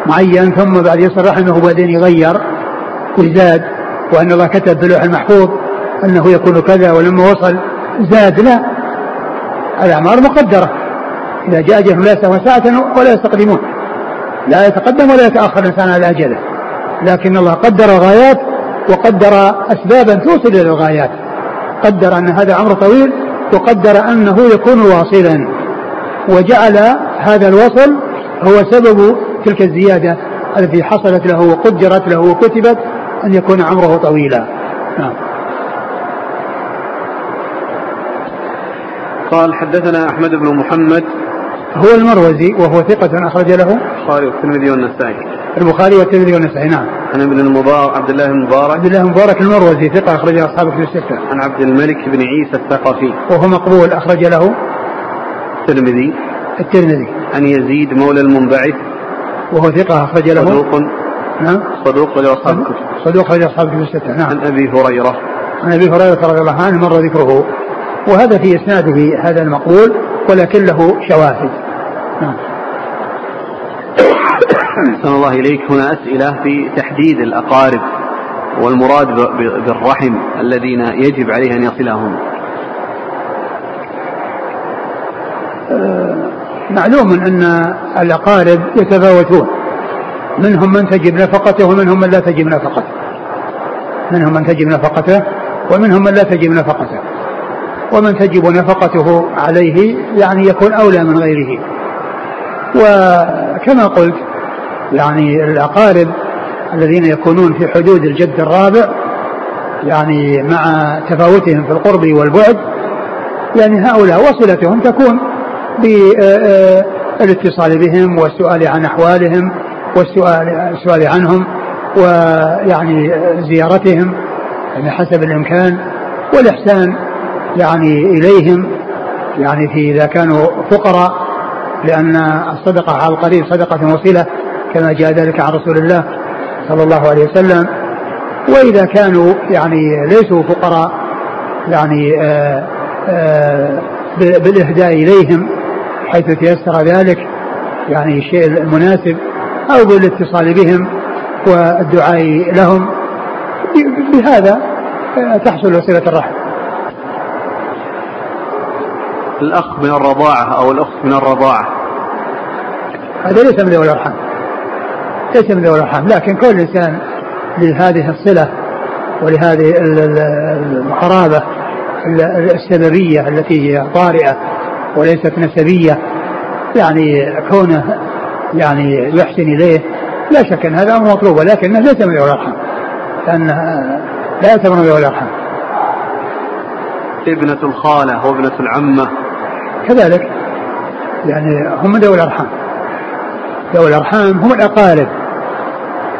معين ثم بعد يصل رحمه وبعدين يغير ويزاد وأن الله كتب اللوح المحفوظ أنه يكون كذا ولما وصل زاد لا. الأعمار مقدرة. إذا جاء أجلهم لا ساعة ولا يستقدمون. لا يتقدم ولا يتأخر الإنسان على أجله. لكن الله قدر الغايات وقدر أسبابا توصل إلى الغايات. قدر أن هذا عمر طويل وقدر أنه يكون واصلا. وجعل هذا الوصل هو سبب تلك الزيادة التي حصلت له وقدرت له وكتبت أن يكون عمره طويلا. نعم. قال حدثنا أحمد بن محمد. هو المروزي وهو ثقة أخرج له. البخاري والترمذي والنسائي. البخاري والترمذي والنسائي نعم. عن ابن المبارك عبد الله المبارك عبد الله المبارك المروزي ثقة أخرج أصحاب في الستة. عن عبد الملك بن عيسى الثقفي. وهو مقبول أخرج له. الترمذي. الترمذي. عن يزيد مولى المنبعث. وهو ثقة أخرج له. صدوق. نعم. صدوق لأصحاب الكتب صدوق. أخرج أصحاب الكتب الستة نعم. عن أبي هريرة. عن أبي هريرة رضي الله عنه مر ذكره. وهذا في إسناده هذا المقبول ولكن له شواهد. نعم. أحسن الله إليك. هنا أسئلة في تحديد الأقارب والمراد بالرحم الذين يجب عليه أن يصلهم. آه، معلوم أن الأقارب يتفاوتون. منهم من تجب نفقته ومنهم من لا تجب نفقته. منهم من تجب نفقته ومنهم من لا تجب نفقته. ومن تجب نفقته عليه يعني يكون أولى من غيره. وكما قلت يعني الأقارب الذين يكونون في حدود الجد الرابع يعني مع تفاوتهم في القرب والبعد يعني هؤلاء وصلتهم تكون بالإتصال بهم والسؤال عن أحوالهم والسؤال السؤال عنهم ويعني زيارتهم يعني حسب الإمكان والإحسان يعني إليهم يعني في إذا كانوا فقراء لأن الصدقة على القريب صدقة وصلة كما جاء ذلك عن رسول الله صلى الله عليه وسلم. وإذا كانوا يعني ليسوا فقراء يعني آآ آآ بالإهداء إليهم حيث تيسر ذلك يعني الشيء المناسب أو بالاتصال بهم والدعاء لهم. بهذا تحصل صلة الرحم. الأخ من الرضاعة أو الأخت من الرضاعة. هذا ليس من ذوي الأرحام ليس من ذوي الأرحام لكن كل إنسان لهذه الصلة ولهذه القرابة السببية التي هي طارئة وليست نسبية يعني كونه يعني يحسن إليه لا شك أن هذا أمر مطلوب ولكنه ليس من ذوي الأرحام لأنه لا ذوي الأرحام ابنة الخالة وابنة العمة. كذلك. يعني هم ذوي الأرحام ذوي الأرحام هم الأقارب.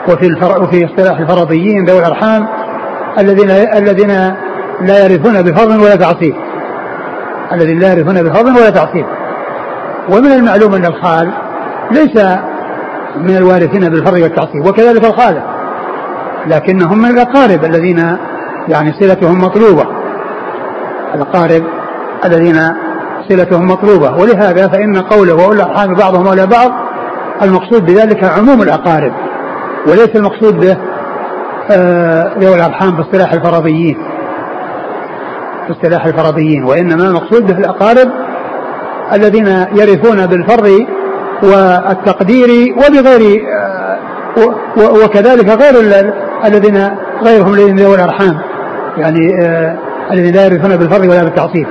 وفي الفر... وفي اصطلاح الفرضيين ذوي الأرحام الذين الذين لا يرثون بفضل ولا تعصيب. الذين لا يرثون بفضل ولا تعصيب. ومن المعلوم أن الخال ليس من الوارثين بالفرض والتعصيب وكذلك الخالة لكنهم من الأقارب الذين يعني صلتهم مطلوبة. الأقارب الذين صلتهم مطلوبة. ولهذا فإن قوله وأولى الأرحام بعضهم أولى بعض المقصود بذلك عموم الأقارب. وليس المقصود به آه، ذوي الأرحام باصطلاح الفرضيين. باصطلاح الفرضيين. وإنما المقصود به الأقارب الذين يرثون بالفرض والتقدير وبغير آه، وكذلك غير الذين غيرهم الذين ذوي الأرحام يعني آه، الذين لا يرثون بالفرض ولا بالتعصيب.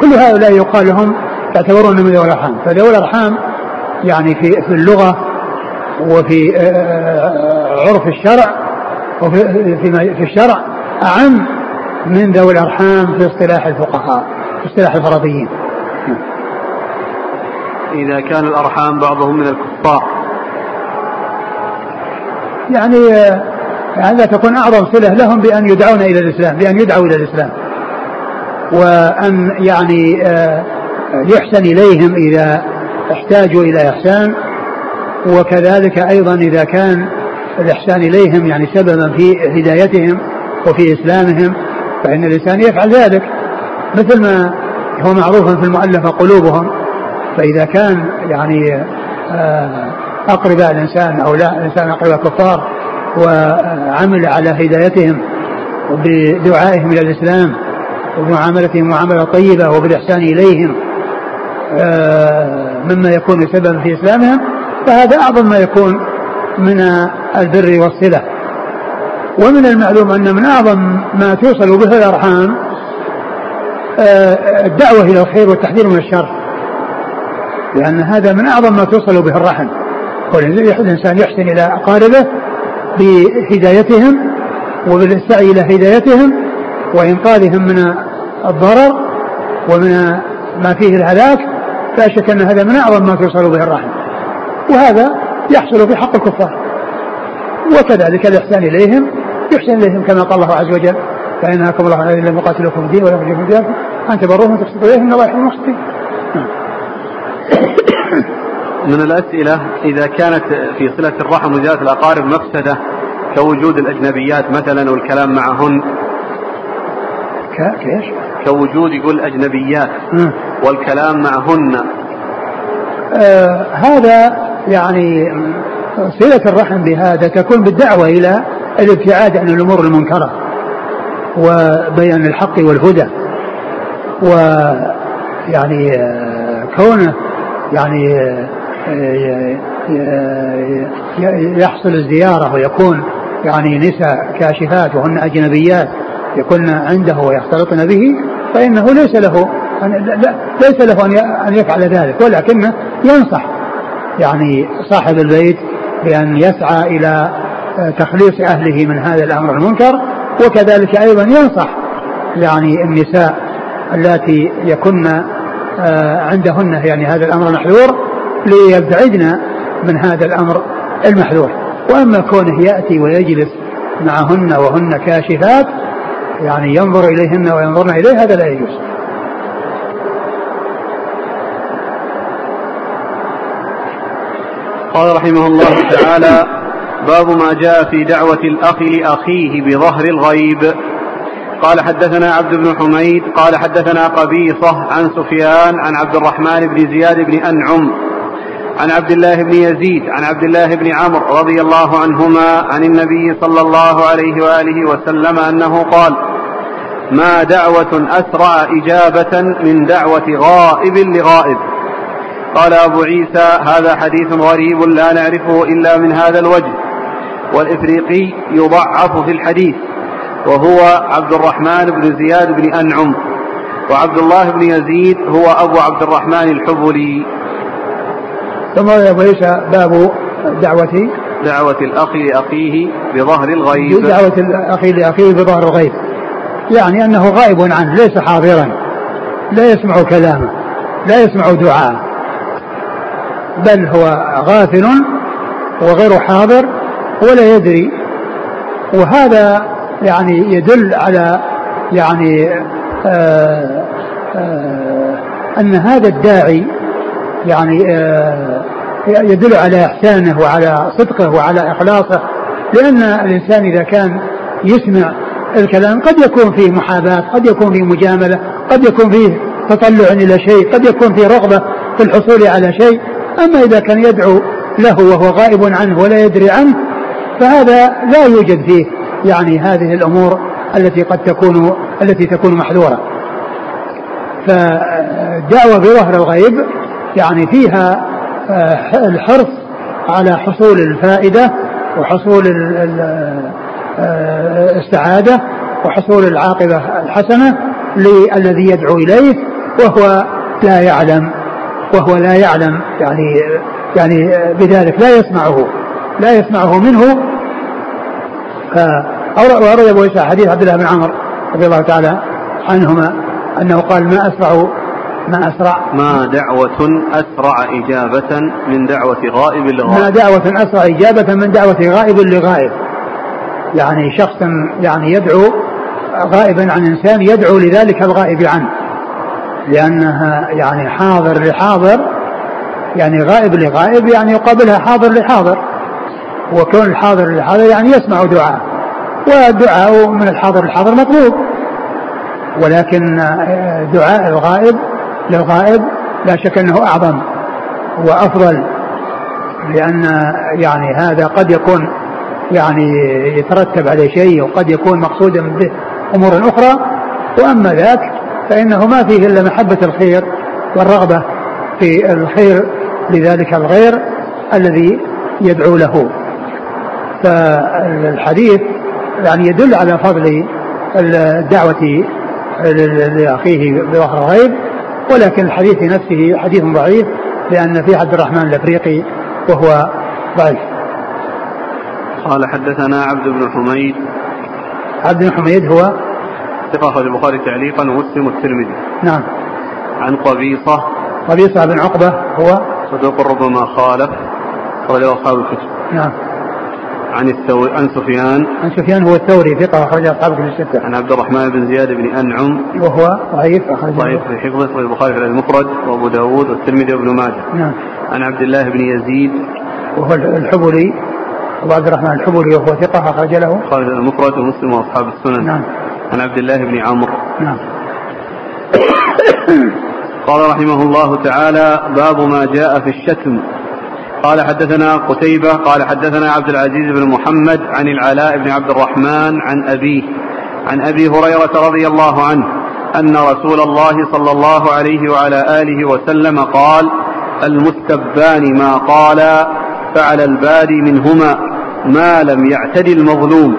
كل هؤلاء يقال لهم يعتبرون من ذوي الأرحام. فذوي الأرحام يعني في في اللغة وفي آه، عرف الشرع وفي في, الشرع أعم من ذوي الأرحام في اصطلاح الفقهاء في اصطلاح الفرضيين. إذا كان الأرحام بعضهم من الكفار. يعني آه، هذا تكون أعظم صلة لهم بأن يدعون إلى الإسلام بأن يدعوا إلى الإسلام. وأن يعني يحسن إليهم إذا احتاجوا إلى إحسان. وكذلك أيضا إذا كان الإحسان إليهم يعني سببا في هدايتهم وفي إسلامهم فإن الإنسان يفعل ذلك. مثل ما هو معروف في المؤلفة قلوبهم. فإذا كان يعني آه، أقرباء الإنسان أو لا الإنسان أقرباء كفار وعمل على هدايتهم وبدعائهم إلى الإسلام وبمعاملتهم معاملة طيبة وبالإحسان إليهم آه، مما يكون سببا في إسلامهم فهذا أعظم ما يكون من البر والصلة. ومن المعلوم أن من أعظم ما توصل به الأرحام آه، الدعوة إلى الخير والتحذير من الشر. لأن هذا من أعظم ما توصل به الرحم. الإنسان يحسن إلى أقاربه بهدايتهم وبالسعي إلى هدايتهم وإنقاذهم من الضرر ومن ما فيه الهلاك لا شك أن هذا من أعظم ما توصل به الرحم. وهذا يحصل في حق الكفار. وكذلك الإحسان إليهم يحسن إليهم كما قال الله عز وجل فإن هاكم الله عز وجل يقاتلكم الدين ولا يخرجكم دينكم أن تبروهم وتقسطوا إليهم إن الله يحب المقسطين من الأسئلة إذا كانت في صلة الرحم وزيادة الأقارب مفسدة كوجود الأجنبيات مثلا والكلام معهن؟ كيف؟ كوجود يقول أجنبيات والكلام معهن. آه هذا يعني صلة الرحم بهذا تكون بالدعوة إلى الابتعاد عن الأمور المنكرة وبيان الحق والهدى. ويعني آه، كونه يعني آه، يحصل الزيارة ويكون يعني نساء كاشفات وهن أجنبيات يكون عنده ويختلطن به فإنه ليس له ليس له أن يفعل ذلك ولكنه ينصح يعني صاحب البيت بأن يسعى إلى تخليص أهله من هذا الأمر المنكر وكذلك أيضا ينصح يعني النساء اللاتي يكن آه، عندهن يعني هذا الأمر المحذور ليبتعدن من هذا الأمر المحذور. وأما كونه يأتي ويجلس معهن وهن كاشفات يعني ينظر إليهن وينظرن إليه هذا لا يجوز. قال رحمه الله تعالى باب ما جاء في دعوة الأخ لأخيه بظهر الغيب. قال حدثنا عبد بن حميد قال حدثنا قبيصة عن سفيان عن عبد الرحمن بن زياد بن أنعم عن عبد الله بن يزيد عن عبد الله بن عمرو رضي الله عنهما عن النبي صلى الله عليه وآله وسلم أنه قال ما دعوة أسرع إجابة من دعوة غائب لغائب. قال أبو عيسى هذا حديث غريب لا نعرفه إلا من هذا الوجه والإفريقي يضعف في الحديث. وهو عبد الرحمن بن زياد بن أنعم وعبد الله بن يزيد هو أبو عبد الرحمن الحبلي. ثم عيسى باب دعوة دعوة الأخ لأخيه بظهر الغيب. دعوة الأخ لأخيه بظهر الغيب يعني أنه غائب عنه ليس حاضرا لا يسمع كلامه لا يسمع دعاءه بل هو غافل وغير حاضر ولا يدري وهذا يعني يدل على يعني آآ آه، آآ آه، أن هذا الداعي يعني آه، يدل على إحسانه وعلى صدقه وعلى إخلاصه لأن الإنسان إذا كان يسمع الكلام قد يكون فيه محاباة قد يكون فيه مجاملة قد يكون فيه تطلع إلى شيء قد يكون فيه رغبة في الحصول على شيء. أما إذا كان يدعو له وهو غائب عنه ولا يدري عنه فهذا لا يوجد فيه يعني هذه الأمور التي قد تكون التي تكون محذورة. فالدعوة بظهر الغيب يعني فيها آه، الحرص على حصول الفائدة وحصول آه، السعادة وحصول العاقبة الحسنة للذي يدعو إليه وهو لا يعلم وهو لا يعلم يعني يعني بذلك لا يسمعه لا يسمعه منه وأورد أبو إسحاق حديث عبد الله بن عمر رضي الله تعالى عنهما أنه قال ما أسرع ما أسرع ما دعوة أسرع إجابة من دعوة غائب لغائب؟ ما دعوة أسرع إجابة من دعوة غائب لغائب. يعني شخص يعني يدعو غائبا عن إنسان يدعو لذلك الغائب عنه لأنها يعني حاضر لحاضر يعني غائب لغائب يعني يقابلها حاضر لحاضر. وكون الحاضر لحاضر يعني يسمع دعاء والدعاء من الحاضر للحاضر مطلوب. ولكن دعاء الغائب للغائب لا شك أنه أعظم وأفضل لأن يعني هذا قد يكون يعني يترتب عليه شيء وقد يكون مقصودا به امور أخرى. وأما ذاك فإنه ما فيه إلا محبة الخير والرغبة في الخير لذلك الغير الذي يدعو له. فالحديث يعني يدل على فضل الدعوة لأخيه بظهر الغيب ولكن الحديث في نفسه حديث ضعيف لأن في عبد الرحمن الأفريقي وهو ضعيف. قال حدثنا عبد بن حميد. عبد بن حميد هو ثقة أخرج البخاري تعليقا ومسلم والترمذي. نعم. عن قبيصة. قبيصة بن عقبة هو صدوق ربما خالف. أخرجه أصحاب الكتب. نعم. عن الثوري عن سفيان. عن سفيان هو الثوري ثقة أخرج أصحاب الكتب الستة. عن عبد الرحمن بن زياد بن أنعم. وهو ضعيف أخرج ضعيف في حفظه البخاري في المفرد وأبو داود والترمذي وابن ماجه. نعم. عن عبد الله بن يزيد. وهو الحبلي أبو عبد الرحمن الحبلي وهو ثقة أخرج له. خالد المفرد ومسلم وأصحاب السنن. نعم. عن عبد الله بن عمرو. نعم. قال رحمه الله تعالى باب ما جاء في الشتم. قال حدثنا قتيبة قال حدثنا عبد العزيز بن محمد عن العلاء بن عبد الرحمن عن أبيه عن أبي هريرة رضي الله عنه أن رسول الله صلى الله عليه وعلى آله وسلم قال المستبان ما قال فعلى البادي منهما ما لم يعتدي المظلوم.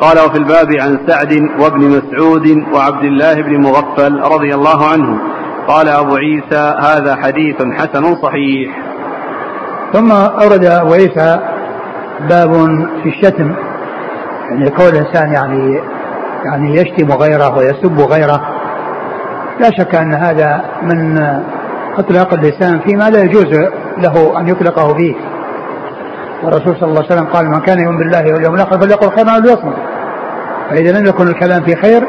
قال وفي الباب عن سعد وابن مسعود وعبد الله بن مغفل رضي الله عنهم قال أبو عيسى هذا حديث حسن صحيح. ثم أورد عيسى باب في الشتم. يعني كون الإنسان يعني يعني يشتم غيره ويسب غيره. لا شك أن هذا من إطلاق اللسان فيما لا يجوز له أن يطلقه فيه. والرسول صلى الله عليه وسلم قال من كان يؤمن بالله واليوم الآخر فليقل خيرا أو ليصمت فإذا لم يكن الكلام في خير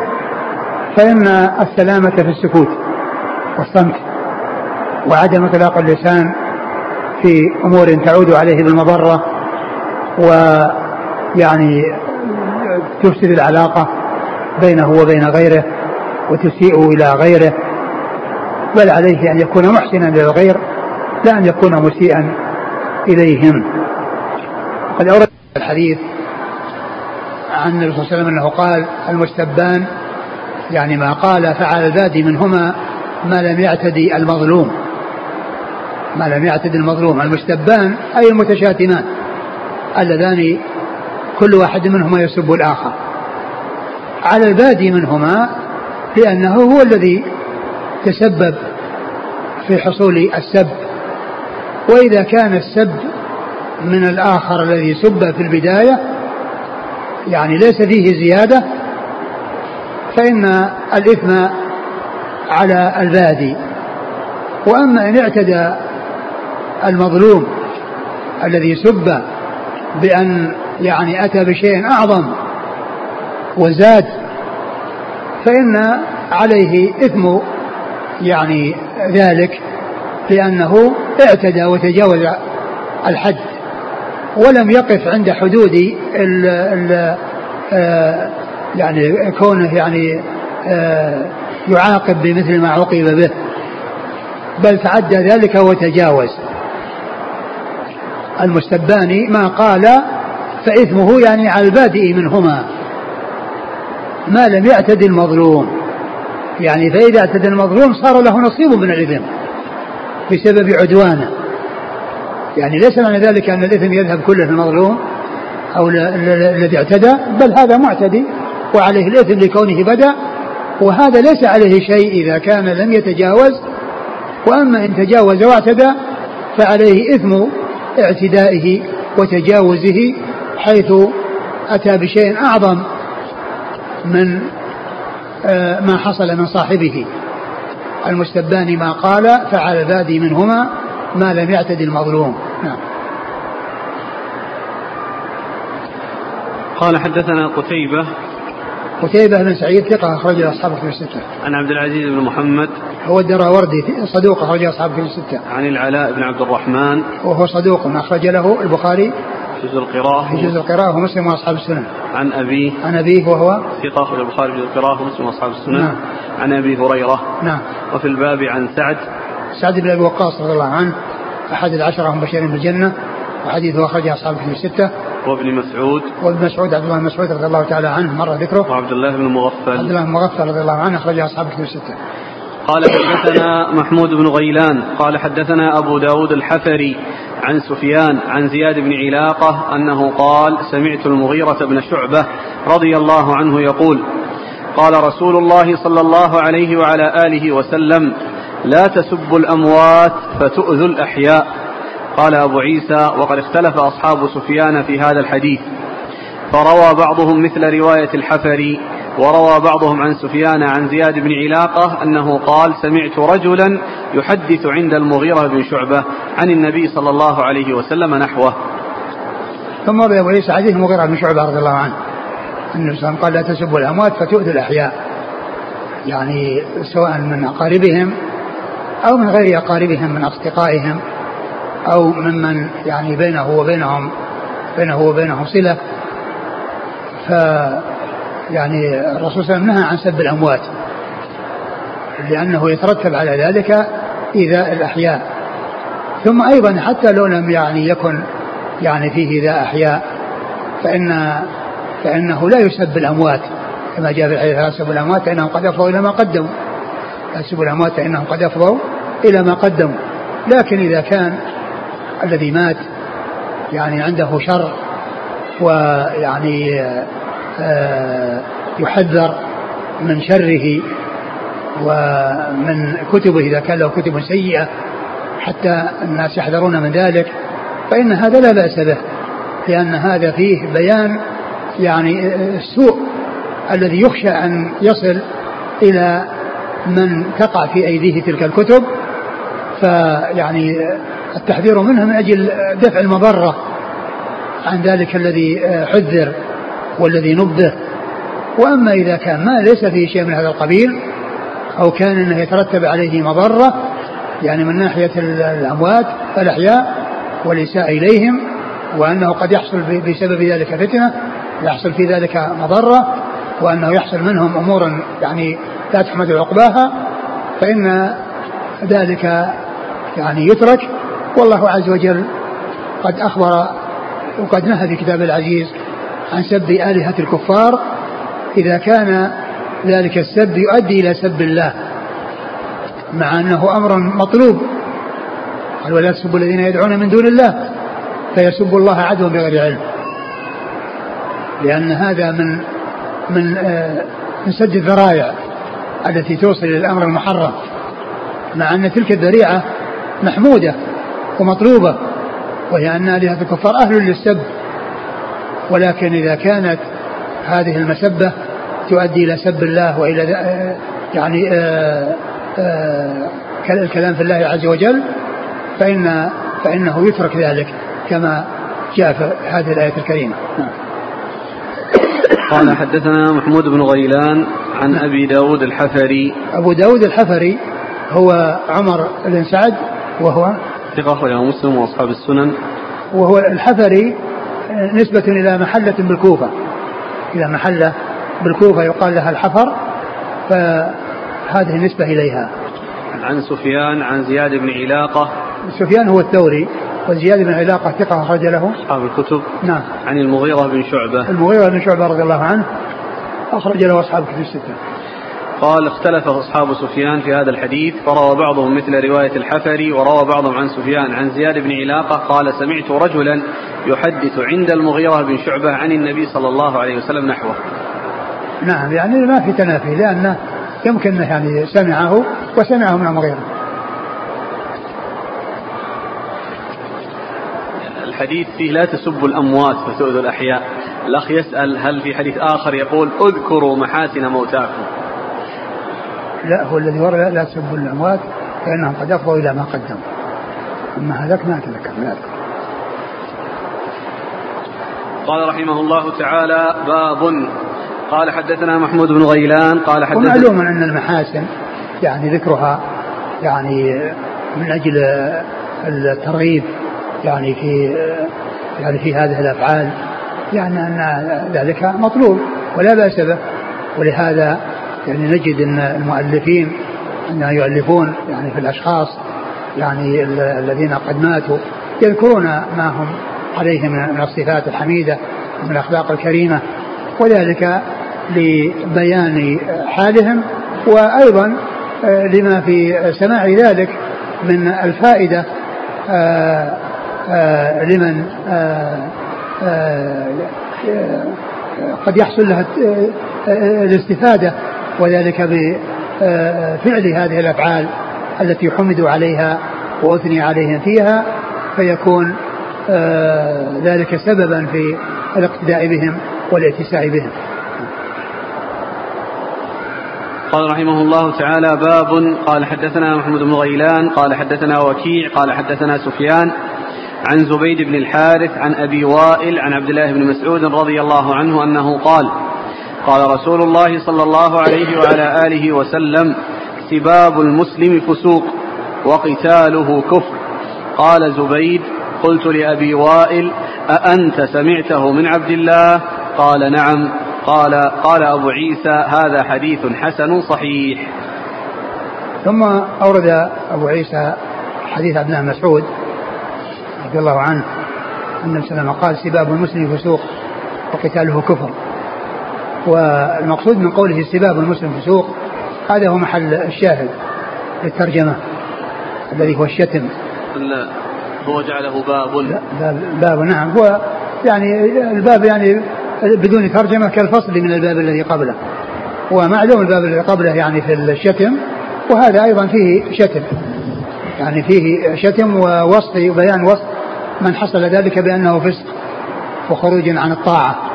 فإن السلامة في السكوت والصمت وعدم إطلاق اللسان في أمور تعود عليه بالمضرة ويعني تفسد العلاقة بينه وبين غيره وتسيء إلى غيره. بل عليه أن يكون محسنا للغير لا أن يكون مسيئا إليهم. قد أورد الحديث عن النبي صلى الله عليه وسلم أنه قال المستبان يعني ما قال فعل البادي منهما ما لم يعتدي المظلوم. ما لم يعتدي المظلوم. المستبان أي المتشاتمان اللذان كل واحد منهما يسب الآخر. على البادي منهما لأنه هو الذي تسبب في حصول السب. وإذا كان السب من الآخر الذي سب في البداية يعني ليس فيه زيادة فإن الإثم على البادي. وأما إن اعتدى المظلوم الذي سب بأن يعني أتى بشيء أعظم وزاد فإن عليه إثم يعني ذلك لأنه اعتدى وتجاوز الحد ولم يقف عند حدود ال آه يعني كونه يعني آه يعاقب بمثل ما عوقب به بل تعدى ذلك وتجاوز. المستباني ما قال فإثمه يعني على البادئ منهما. ما لم يعتد المظلوم. يعني فإذا اعتدى المظلوم صار له نصيب من الإثم بسبب عدوانه. يعني ليس معنى ذلك أن الإثم يذهب كله للمظلوم أو الذي اعتدى بل هذا معتدي وعليه الإثم لكونه بدأ وهذا ليس عليه شيء إذا كان لم يتجاوز. وأما إن تجاوز واعتدى فعليه إثم اعتدائه وتجاوزه حيث أتى بشيء أعظم من آه، ما حصل من صاحبه. المستبان ما قال فعل البادي منهما ما لم يعتد المظلوم. نعم. قال حدثنا قتيبة قتيبة بن سعيد ثقة أخرج أصحاب في الستة. عن عبد العزيز بن محمد هو الدراوردي صدوق أخرج أصحاب في الستة. عن العلاء بن عبد الرحمن وهو صدوق أخرج له البخاري جزء القراءة في جزء القراءة ومسلم وأصحاب السنن. عن أبيه عن أبيه وهو ثقة أخرج البخاري في جزء القراءة ومسلم وأصحاب السنن. نعم. عن أبي هريرة. نعم. وفي الباب عن سعد سعد بن أبي وقاص رضي الله عنه أحد العشرة المبشرين بالجنة وحديثه أخرجه أصحاب في الستة. وابن مسعود. وابن مسعود عبد الله بن مسعود رضي الله تعالى عنه مر ذكره. وعبد الله بن مغفل. عبد الله بن مغفل رضي الله عنه أخرج أصحاب كتب الستة. قال حدثنا محمود بن غيلان. قال حدثنا أبو داود الحفري عن سفيان عن زياد بن علاقة أنه قال سمعت المغيرة بن شعبة رضي الله عنه يقول قال رسول الله صلى الله عليه وعلى آله وسلم لا تسبوا الأموات فتؤذوا الأحياء. قال أبو عيسى وقد اختلف أصحاب سفيان في هذا الحديث فروى بعضهم مثل رواية الحفري وروى بعضهم عن سفيان عن زياد بن علاقة أنه قال سمعت رجلا يحدث عند المغيرة بن شعبة عن النبي صلى الله عليه وسلم نحوه. ثم أبو عيسى حديث المغيرة بن شعبة رضي الله عنه. النبي صلى قال لا تسبوا الأموات فتؤذوا الأحياء. يعني سواء من أقاربهم أو من غير أقاربهم من أصدقائهم. أو ممن يعني بينه وبينهم بينه وبينهم صلة. ف يعني الرسول صلى الله عليه وسلم نهى عن سب الأموات لأنه يترتب على ذلك إيذاء الأحياء. ثم أيضا حتى لو لم يعني يكن يعني فيه إيذاء أحياء فإن فإنه لا يسب الأموات كما جاء في الحديث يسب الأموات فإنهم قد أفضوا إلى ما قدموا. يسب الأموات فإنهم قد أفضوا إلى ما قدموا. لكن إذا كان الذي مات يعني عنده شر ويعني آه، يحذر من شره ومن كتبه إذا كان له كتب سيئة حتى الناس يحذرون من ذلك. فإن هذا لا بأس به لأن هذا فيه بيان يعني السوء الذي يخشى أن يصل إلى من تقع في أيديه تلك الكتب. فيعني التحذير منها من أجل دفع المضرة عن ذلك الذي حذر والذي نبه. وأما إذا كان ما ليس فيه شيء من هذا القبيل أو كان أنه يترتب عليه مضرة يعني من ناحية الأموات الأحياء والإساءة إليهم وأنه قد يحصل بسبب ذلك فتنة يحصل في ذلك مضرة وأنه يحصل منهم أمور يعني لا تحمد عقباها فإن ذلك يعني يترك والله عز وجل قد أخبر وقد نهى في كتاب العزيز عن سب آلهة الكفار. إذا كان ذلك السب يؤدي إلى سب الله مع أنه أمر مطلوب. قال ولا تسبوا الذين يدعون من دون الله فيسبوا الله عدوا بغير علم. لأن هذا من من آه، من سد الذرائع التي توصل إلى الأمر المحرم مع أن تلك الذريعة محمودة. ومطلوبة وهي أن آلهة الكفار أهل للسب. ولكن إذا كانت هذه المسبة تؤدي إلى سب الله وإلى آه، يعني آه، الكلام في الله عز وجل فإن فإنه يترك ذلك كما جاء في هذه الآية الكريمة. نعم. قال حدثنا محمود بن غيلان عن أبي داود الحفري. أبو داود الحفري هو عمر بن سعد وهو ثقة أخرجه مسلم وأصحاب السنن. وهو الحفري نسبة إلى محلة بالكوفة. إلى محلة بالكوفة يقال لها الحفر فهذه نسبة إليها. عن سفيان عن زياد بن علاقة. سفيان هو الثوري وزياد بن علاقة ثقة أخرج له. أصحاب الكتب. نعم. عن المغيرة بن شعبة. المغيرة بن شعبة رضي الله عنه أخرج له أصحاب الكتب الستة. قال اختلف أصحاب سفيان في هذا الحديث فروى بعضهم مثل رواية الحفري وروى بعضهم عن سفيان عن زياد بن علاقة قال سمعت رجلا يحدث عند المغيرة بن شعبة عن النبي صلى الله عليه وسلم نحوه. نعم يعني ما في تنافي لأنه يمكن يعني سمعه وسمعه من المغيرة. الحديث فيه لا تسبوا الأموات فتؤذوا الأحياء. الأخ يسأل هل في حديث آخر يقول اذكروا محاسن موتاكم. لا هو الذي ورد لا تسبوا الأموات فإنهم قد أفضوا إلى ما قدموا. أما هذاك ما أتذكر. أذكر قال رحمه الله تعالى باب. قال حدثنا محمود بن غيلان قال حدثنا ومعلوم أن المحاسن يعني ذكرها يعني من أجل الترغيب يعني في يعني في هذه الأفعال يعني أن ذلك مطلوب ولا بأس به. ولهذا يعني نجد إن المؤلفين انهم يؤلفون يعني في الأشخاص يعني الذين قد ماتوا يذكرون ما هم عليه من الصفات الحميدة ومن الأخلاق الكريمة وذلك لبيان حالهم وأيضا لما في سماع ذلك من الفائدة آه، آه، لمن آه، آه، قد يحصل لها الاستفادة وذلك بفعل هذه الأفعال التي حمدوا عليها وأثني عليهم فيها فيكون ذلك سببا في الاقتداء بهم والاتساع بهم. قال رحمه الله تعالى باب قال حدثنا محمد بن غيلان قال حدثنا وكيع قال حدثنا سفيان عن زبيد بن الحارث عن أبي وائل عن عبد الله بن مسعود رضي الله عنه أنه قال قال رسول الله صلى الله عليه وعلى آله وسلم سباب المسلم فسوق وقتاله كفر. قال زبيد قلت لأبي وائل أأنت سمعته من عبد الله؟ قال نعم. قال قال أبو عيسى هذا حديث حسن صحيح. ثم أورد أبو عيسى حديث عبد الله مسعود رضي الله عنه أن وسلم قال سباب المسلم فسوق وقتاله كفر. والمقصود من قوله سباب المسلم فسوق هذا هو محل الشاهد للترجمة الذي هو الشتم. لا هو جعله باب. باب, باب نعم. هو يعني الباب يعني بدون ترجمة كالفصل من الباب الذي قبله. ومعلوم الباب الذي قبله يعني في الشتم وهذا أيضا فيه شتم. يعني فيه شتم ووصف وبيان وصف من حصل ذلك بأنه فسق وخروج عن الطاعة.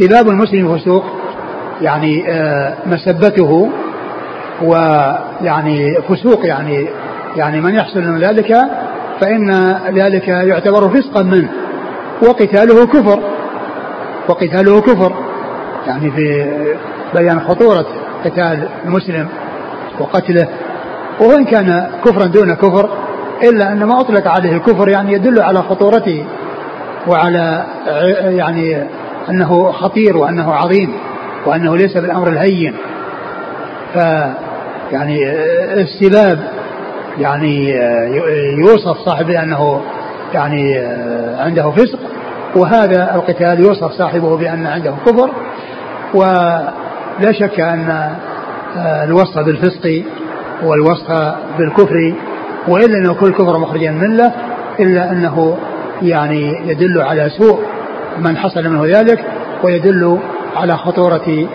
سباب المسلم فسوق يعني آه، مسبته ويعني فسوق يعني يعني من يحصل من ذلك فإن ذلك يعتبر فسقا منه وقتاله كفر وقتاله كفر يعني في بيان خطورة قتال المسلم وقتله. وإن كان كفرا دون كفر إلا أن ما أطلق عليه الكفر يعني يدل على خطورته وعلى يعني أنه خطير وأنه عظيم وأنه ليس بالأمر الهين. ف يعني السباب يعني يوصف صاحبه أنه يعني عنده فسق وهذا القتال يوصف صاحبه بأن عنده كفر ولا شك أن الوصف بالفسق والوصف بالكفر وإلا أنه كل كفر مخرجا من الملة إلا أنه يعني يدل على سوء من حصل منه ذلك ويدل على خطورة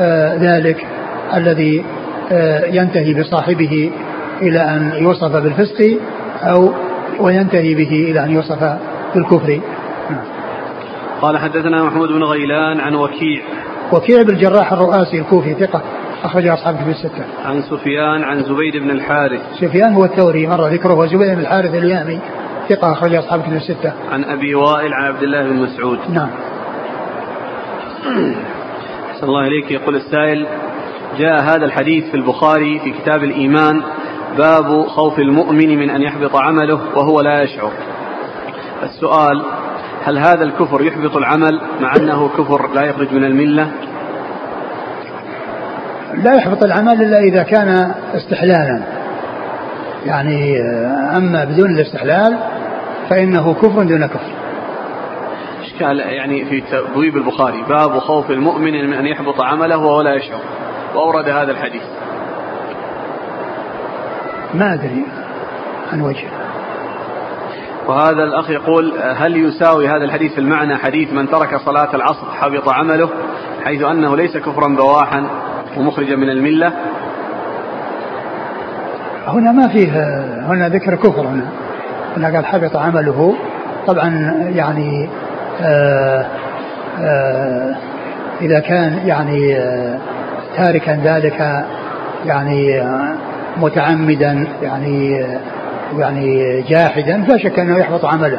آه ذلك الذي آه ينتهي بصاحبه إلى أن يوصف بالفسق أو وينتهي به إلى أن يوصف بالكفر قال حدثنا محمود بن غيلان عن وكيع وكيع بن الجراح الرؤاسي الكوفي ثقة أخرج أصحاب في الستة. عن سفيان عن زبيد بن الحارث. سفيان هو الثوري مر ذكره وزبيد بن الحارث اليامي ثقة أخرج أصحاب في الستة. عن أبي وائل عن عبد الله بن مسعود. نعم. أحسن الله إليك يقول السائل جاء هذا الحديث في البخاري في كتاب الإيمان باب خوف المؤمن من أن يحبط عمله وهو لا يشعر السؤال هل هذا الكفر يحبط العمل مع أنه كفر لا يخرج من الملة لا يحبط العمل إلا إذا كان استحلالا يعني أما بدون الاستحلال فإنه كفر دون كفر. إشكال يعني في تبويب البخاري باب خوف المؤمن من أن يحبط عمله وهو لا يشعر. وأورد هذا الحديث. ما أدري عن وجه وهذا الأخ يقول هل يساوي هذا الحديث في المعنى حديث من ترك صلاة العصر حبط عمله حيث أنه ليس كفرا بواحا ومخرجا من الملة؟ هنا ما فيه هنا ذكر كفر هنا. هنا قال حبط عمله. طبعا يعني آآ آآ إذا كان يعني تاركا ذلك يعني متعمدا يعني يعني جاحدا فلا شك أنه يحبط عمله.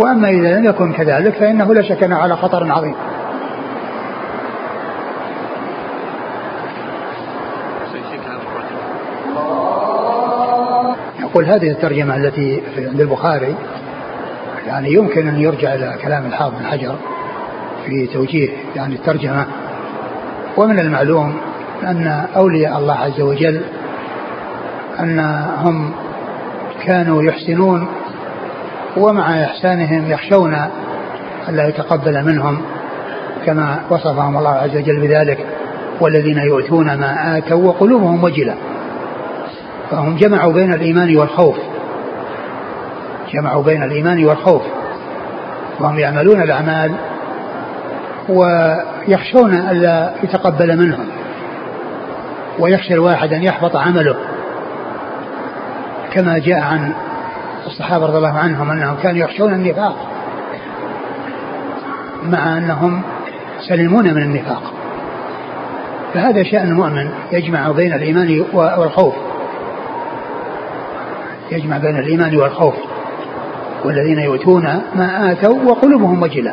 وأما إذا لم يكن كذلك فإنه لا شك أنه على خطر عظيم. يقول هذه الترجمة التي في عند البخاري يعني يمكن أن يرجع إلى كلام الحافظ بن حجر في توجيه يعني الترجمة. ومن المعلوم أن أولياء الله عز وجل أنهم كانوا يحسنون ومع إحسانهم يخشون ألا يتقبل منهم كما وصفهم الله عز وجل بذلك والذين يؤتون ما آتوا وقلوبهم وجلة. فهم جمعوا بين الإيمان والخوف. جمعوا بين الإيمان والخوف. وهم يعملون الأعمال ويخشون ألا يتقبل منهم. ويخشى الواحد أن يحبط عمله. كما جاء عن الصحابة رضي الله عنهم أنهم كانوا يخشون النفاق مع أنهم سلمون من النفاق. فهذا شأن المؤمن يجمع بين الإيمان والخوف. يجمع بين الإيمان والخوف. والذين يؤتون ما آتوا وقلوبهم وجلة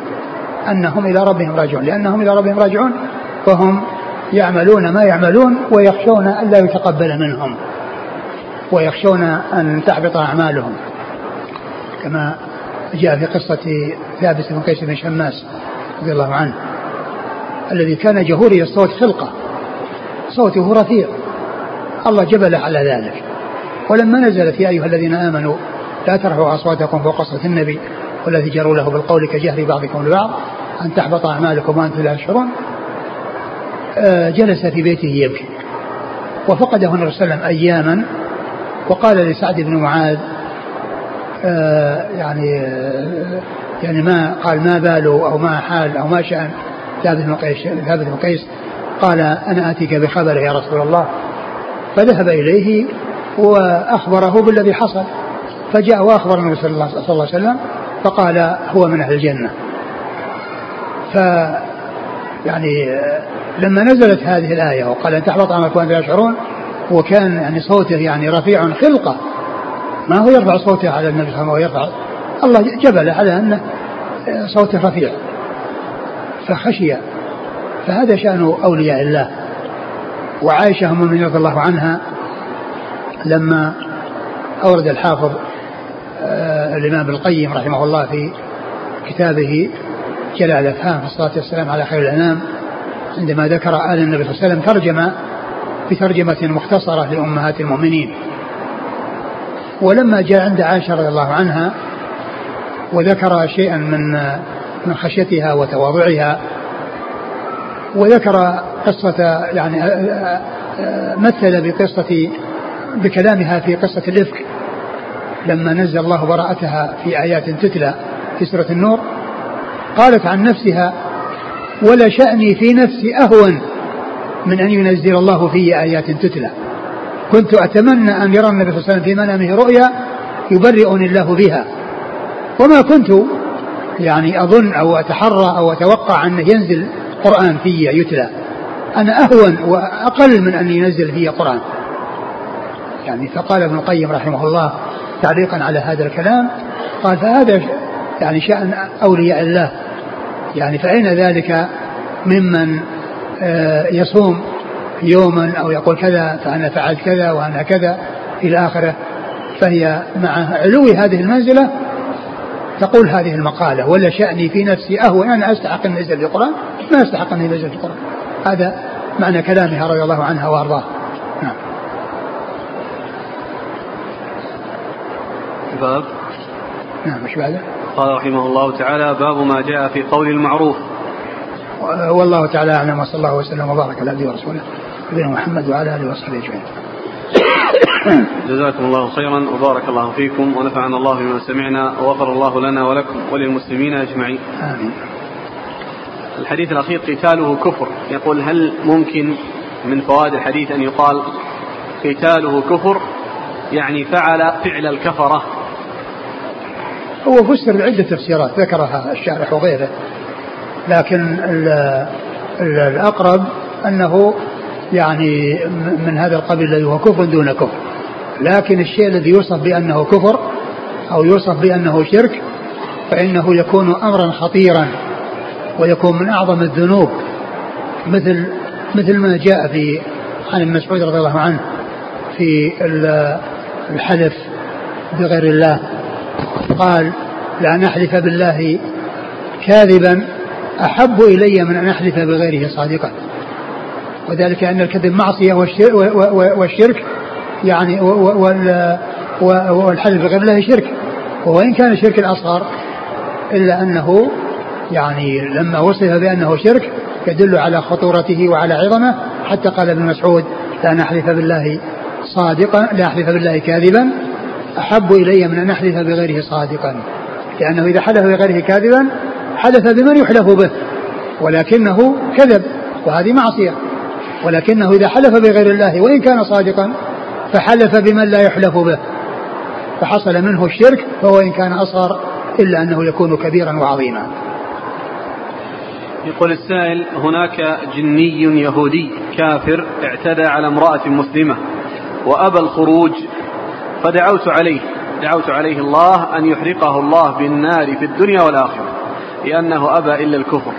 أنهم إلى ربهم راجعون. لأنهم إلى ربهم راجعون فهم يعملون ما يعملون ويخشون ألا يتقبل منهم. ويخشون أن تحبط أعمالهم. كما جاء في قصة ثابت بن قيس بن شماس رضي الله عنه الذي كان جهوري الصوت خلقة صوته رفيع الله جبله على ذلك. ولما نزلت يا أيها الذين آمنوا لا ترفعوا أصواتكم فوق صوت النبي والذي جروا له بالقول كجهر بعضكم لبعض أن تحبط أعمالكم وأنتم لا تشعرون. آه، جلس في بيته يبكي وفقده النبي صلى الله عليه وسلم أياما وقال لسعد بن معاذ آه، يعني آه، يعني ما قال ما باله أو ما حال أو ما شأن؟ ثابت بن قيس ثابت بن قيس قال أنا آتيك بخبره يا رسول الله. فذهب إليه وأخبره بالذي حصل فجاء وأخبر النبي صلى الله عليه وسلم فقال هو من أهل الجنة. ف يعني لما نزلت هذه الآية وقال أن تحبط عملك وانت لا يشعرون وكان يعني صوته يعني رفيع خلقة. ما هو يرفع صوته على النبي صلى الله عليه وسلم؟ الله جبل على انه صوته رفيع فخشي. فهذا شأن أولياء الله وعائشة أم المؤمنين رضي الله عنها لما أورد الحافظ آه الإمام ابن القيم رحمه الله في كتابه جلال الأفهام في الصلاة والسلام على خير الأنام عندما ذكر آل النبي صلى الله عليه وسلم ترجم بترجمة مختصرة لأمهات المؤمنين. ولما جاء عند عائشة رضي الله عنها وذكر شيئا من من خشيتها وتواضعها وذكر قصة يعني مثل بقصة بكلامها في قصة الإفك. لما نزل الله براءتها في آيات تتلى في سورة النور قالت عن نفسها ولا شأني في نفسي أهون من أن ينزل الله في آيات تتلى. كنت أتمنى أن يرى النبي صلى الله عليه وسلم في منامه رؤيا يبرئني الله بها. وما كنت يعني أظن أو أتحرى أو أتوقع أنه ينزل قرآن في يتلى. أنا أهون وأقل من أن ينزل في قرآن. يعني فقال ابن القيم رحمه الله تعليقا على هذا الكلام قال فهذا يعني شأن أولياء الله. يعني فأين ذلك ممن آه، يصوم يوما أو يقول كذا فأنا فعلت كذا وأنا كذا إلى آخره؟ فهي مع علو هذه المنزلة تقول هذه المقالة ولا شأني في نفسي أهون أنا أستحق أن ينزل في القرآن ما أستحق أن ينزل في القرآن. هذا معنى كلامها رضي الله عنها وأرضاها نعم باب نعم مش بعده قال رحمه الله تعالى باب ما جاء في قول المعروف والله تعالى أعلم وصلى الله وسلم وبارك على عبده ورسوله نبينا محمد وعلى آله وصحبه أجمعين. جزاكم الله خيرا وبارك الله فيكم ونفعنا الله بما سمعنا وغفر الله لنا ولكم وللمسلمين أجمعين. آمين. الحديث الأخير قتاله كفر يقول هل ممكن من فوائد الحديث أن يقال قتاله كفر يعني فعل فعل الكفرة هو فسر بعدة تفسيرات ذكرها الشارح وغيره. لكن ال ال الأقرب أنه يعني من هذا القبيل الذي هو كفر دون كفر. لكن الشيء الذي يوصف بأنه كفر أو يوصف بأنه شرك فإنه يكون أمرا خطيرا ويكون من أعظم الذنوب مثل مثل ما جاء في عن ابن مسعود رضي الله عنه في الحلف بغير الله. قال لأن أحلف بالله كاذبا أحب إلي من أن أحلف بغيره صادقا. وذلك أن الكذب معصية والشرك يعني والحلف بغير الله شرك. وإن كان الشرك الأصغر إلا أنه يعني لما وصف بأنه شرك يدل على خطورته وعلى عظمه. حتى قال ابن مسعود لا نحلف بالله صادقا لا أحلف بالله كاذبا. أحب إلي من أن أحلف بغيره صادقا. لأنه إذا حلف بغيره كاذبا حلف بمن يحلف به ولكنه كذب وهذه معصية. ولكنه إذا حلف بغير الله وإن كان صادقا فحلف بمن لا يحلف به. فحصل منه الشرك فهو إن كان أصغر إلا أنه يكون كبيرا وعظيما. يقول السائل هناك جني يهودي كافر اعتدى على امرأة مسلمة وأبى الخروج فدعوت عليه. دعوت عليه الله أن يحرقه الله بالنار في الدنيا والآخرة. لأنه أبى إلا الكفر.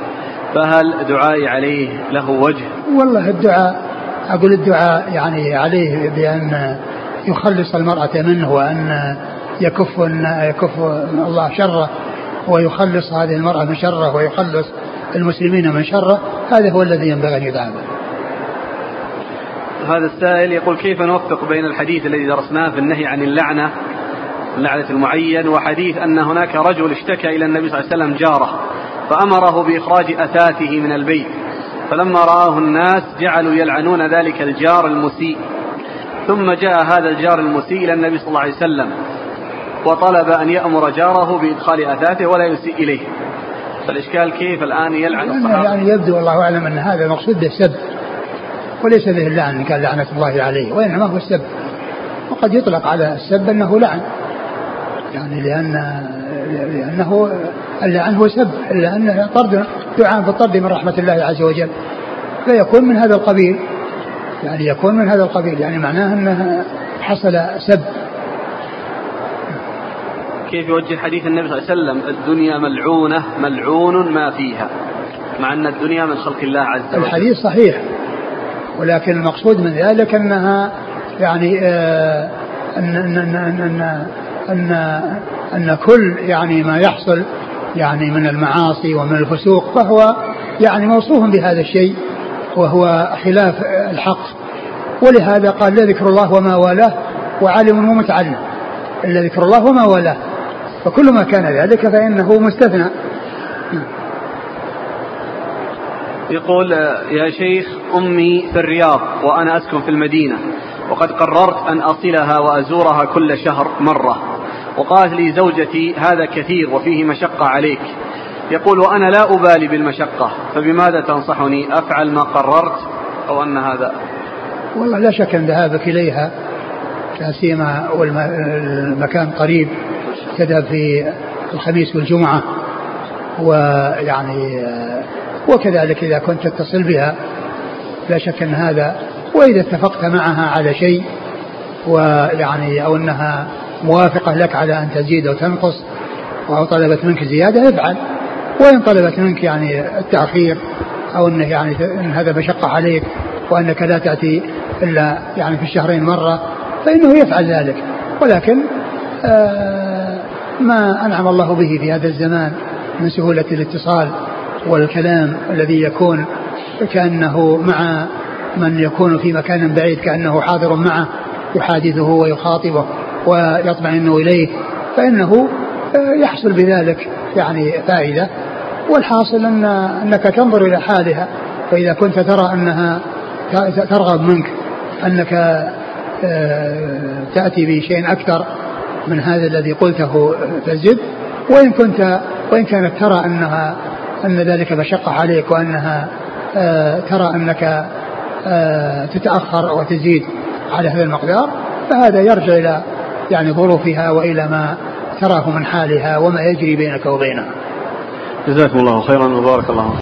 فهل دعائي عليه له وجه؟ والله الدعاء أقول الدعاء يعني عليه بأن يخلص المرأة منه وأن يكف يكف الله شره ويخلص هذه المرأة من شره ويخلص المسلمين من شره. هذا هو الذي ينبغي أن يدعى هذا السائل يقول كيف نوفق بين الحديث الذي درسناه في النهي عن اللعنة اللعنة المعين وحديث أن هناك رجل اشتكى إلى النبي صلى الله عليه وسلم جاره فأمره بإخراج أثاثه من البيت فلما رآه الناس جعلوا يلعنون ذلك الجار المسيء ثم جاء هذا الجار المسيء إلى النبي صلى الله عليه وسلم وطلب أن يأمر جاره بإدخال أثاثه ولا يسيء إليه. فالإشكال كيف الآن يلعن الصحابة؟ يعني يبدو والله أعلم أن هذا المقصود به السب وليس به اللعن كان لعنة الله عليه وإنما هو السب. وقد يطلق على السب أنه لعن. يعني لأن لأنه اللعن هو سب لأنه طرد دعاء بالطرد من رحمة الله عز وجل. فيكون من هذا القبيل يعني يكون من هذا القبيل يعني معناه أنه حصل سب. كيف يوجه حديث النبي صلى الله عليه وسلم؟ الدنيا ملعونة ملعون ما فيها مع أن الدنيا من خلق الله عز وجل. الحديث صحيح. ولكن المقصود من ذلك أنها يعني آه أن, أن, أن, أن, أن, أن كل يعني ما يحصل يعني من المعاصي ومن الفسوق فهو يعني موصوف بهذا الشيء وهو خلاف الحق. ولهذا قال لا ذكر الله وما والاه وعالم ومتعلم إلا ذكر الله وما والاه. فكل ما كان ذلك فإنه مستثنى. يقول يا شيخ أمي في الرياض وأنا أسكن في المدينة. وقد قررت أن أصلها وأزورها كل شهر مرة. وقالت لي زوجتي هذا كثير وفيه مشقة عليك. يقول وأنا لا أبالي بالمشقة فبماذا تنصحني؟ أفعل ما قررت أو أن هذا؟ والله لا شك أن ذهابك إليها لا سيما والمكان قريب تذهب في الخميس والجمعة ويعني وكذلك إذا كنت تتصل بها لا شك أن هذا وإذا اتفقت معها على شيء ويعني أو أنها موافقة لك على أن تزيد أو تنقص أو طلبت منك زيادة افعل. وإن طلبت منك يعني التأخير أو أنه يعني أن هذا مشقة عليك وأنك لا تأتي إلا يعني في الشهرين مرة فإنه يفعل ذلك. ولكن آه ما أنعم الله به في هذا الزمان من سهولة الاتصال والكلام الذي يكون كأنه مع من يكون في مكان بعيد كأنه حاضر معه يحادثه ويخاطبه ويطمئن إليه. فإنه يحصل بذلك يعني فائدة. والحاصل أن أنك تنظر إلى حالها. فإذا كنت ترى أنها ترغب منك أنك تأتي بشيء أكثر من هذا الذي قلته فزد. وإن كنت وإن كانت ترى أنها أن ذلك مشقة عليك وأنها ترى أنك تتأخر وتزيد على هذا المقدار فهذا يرجع إلى يعني ظروفها وإلى ما تراه من حالها وما يجري بينك وبينها. جزاكم الله خيرا وبارك الله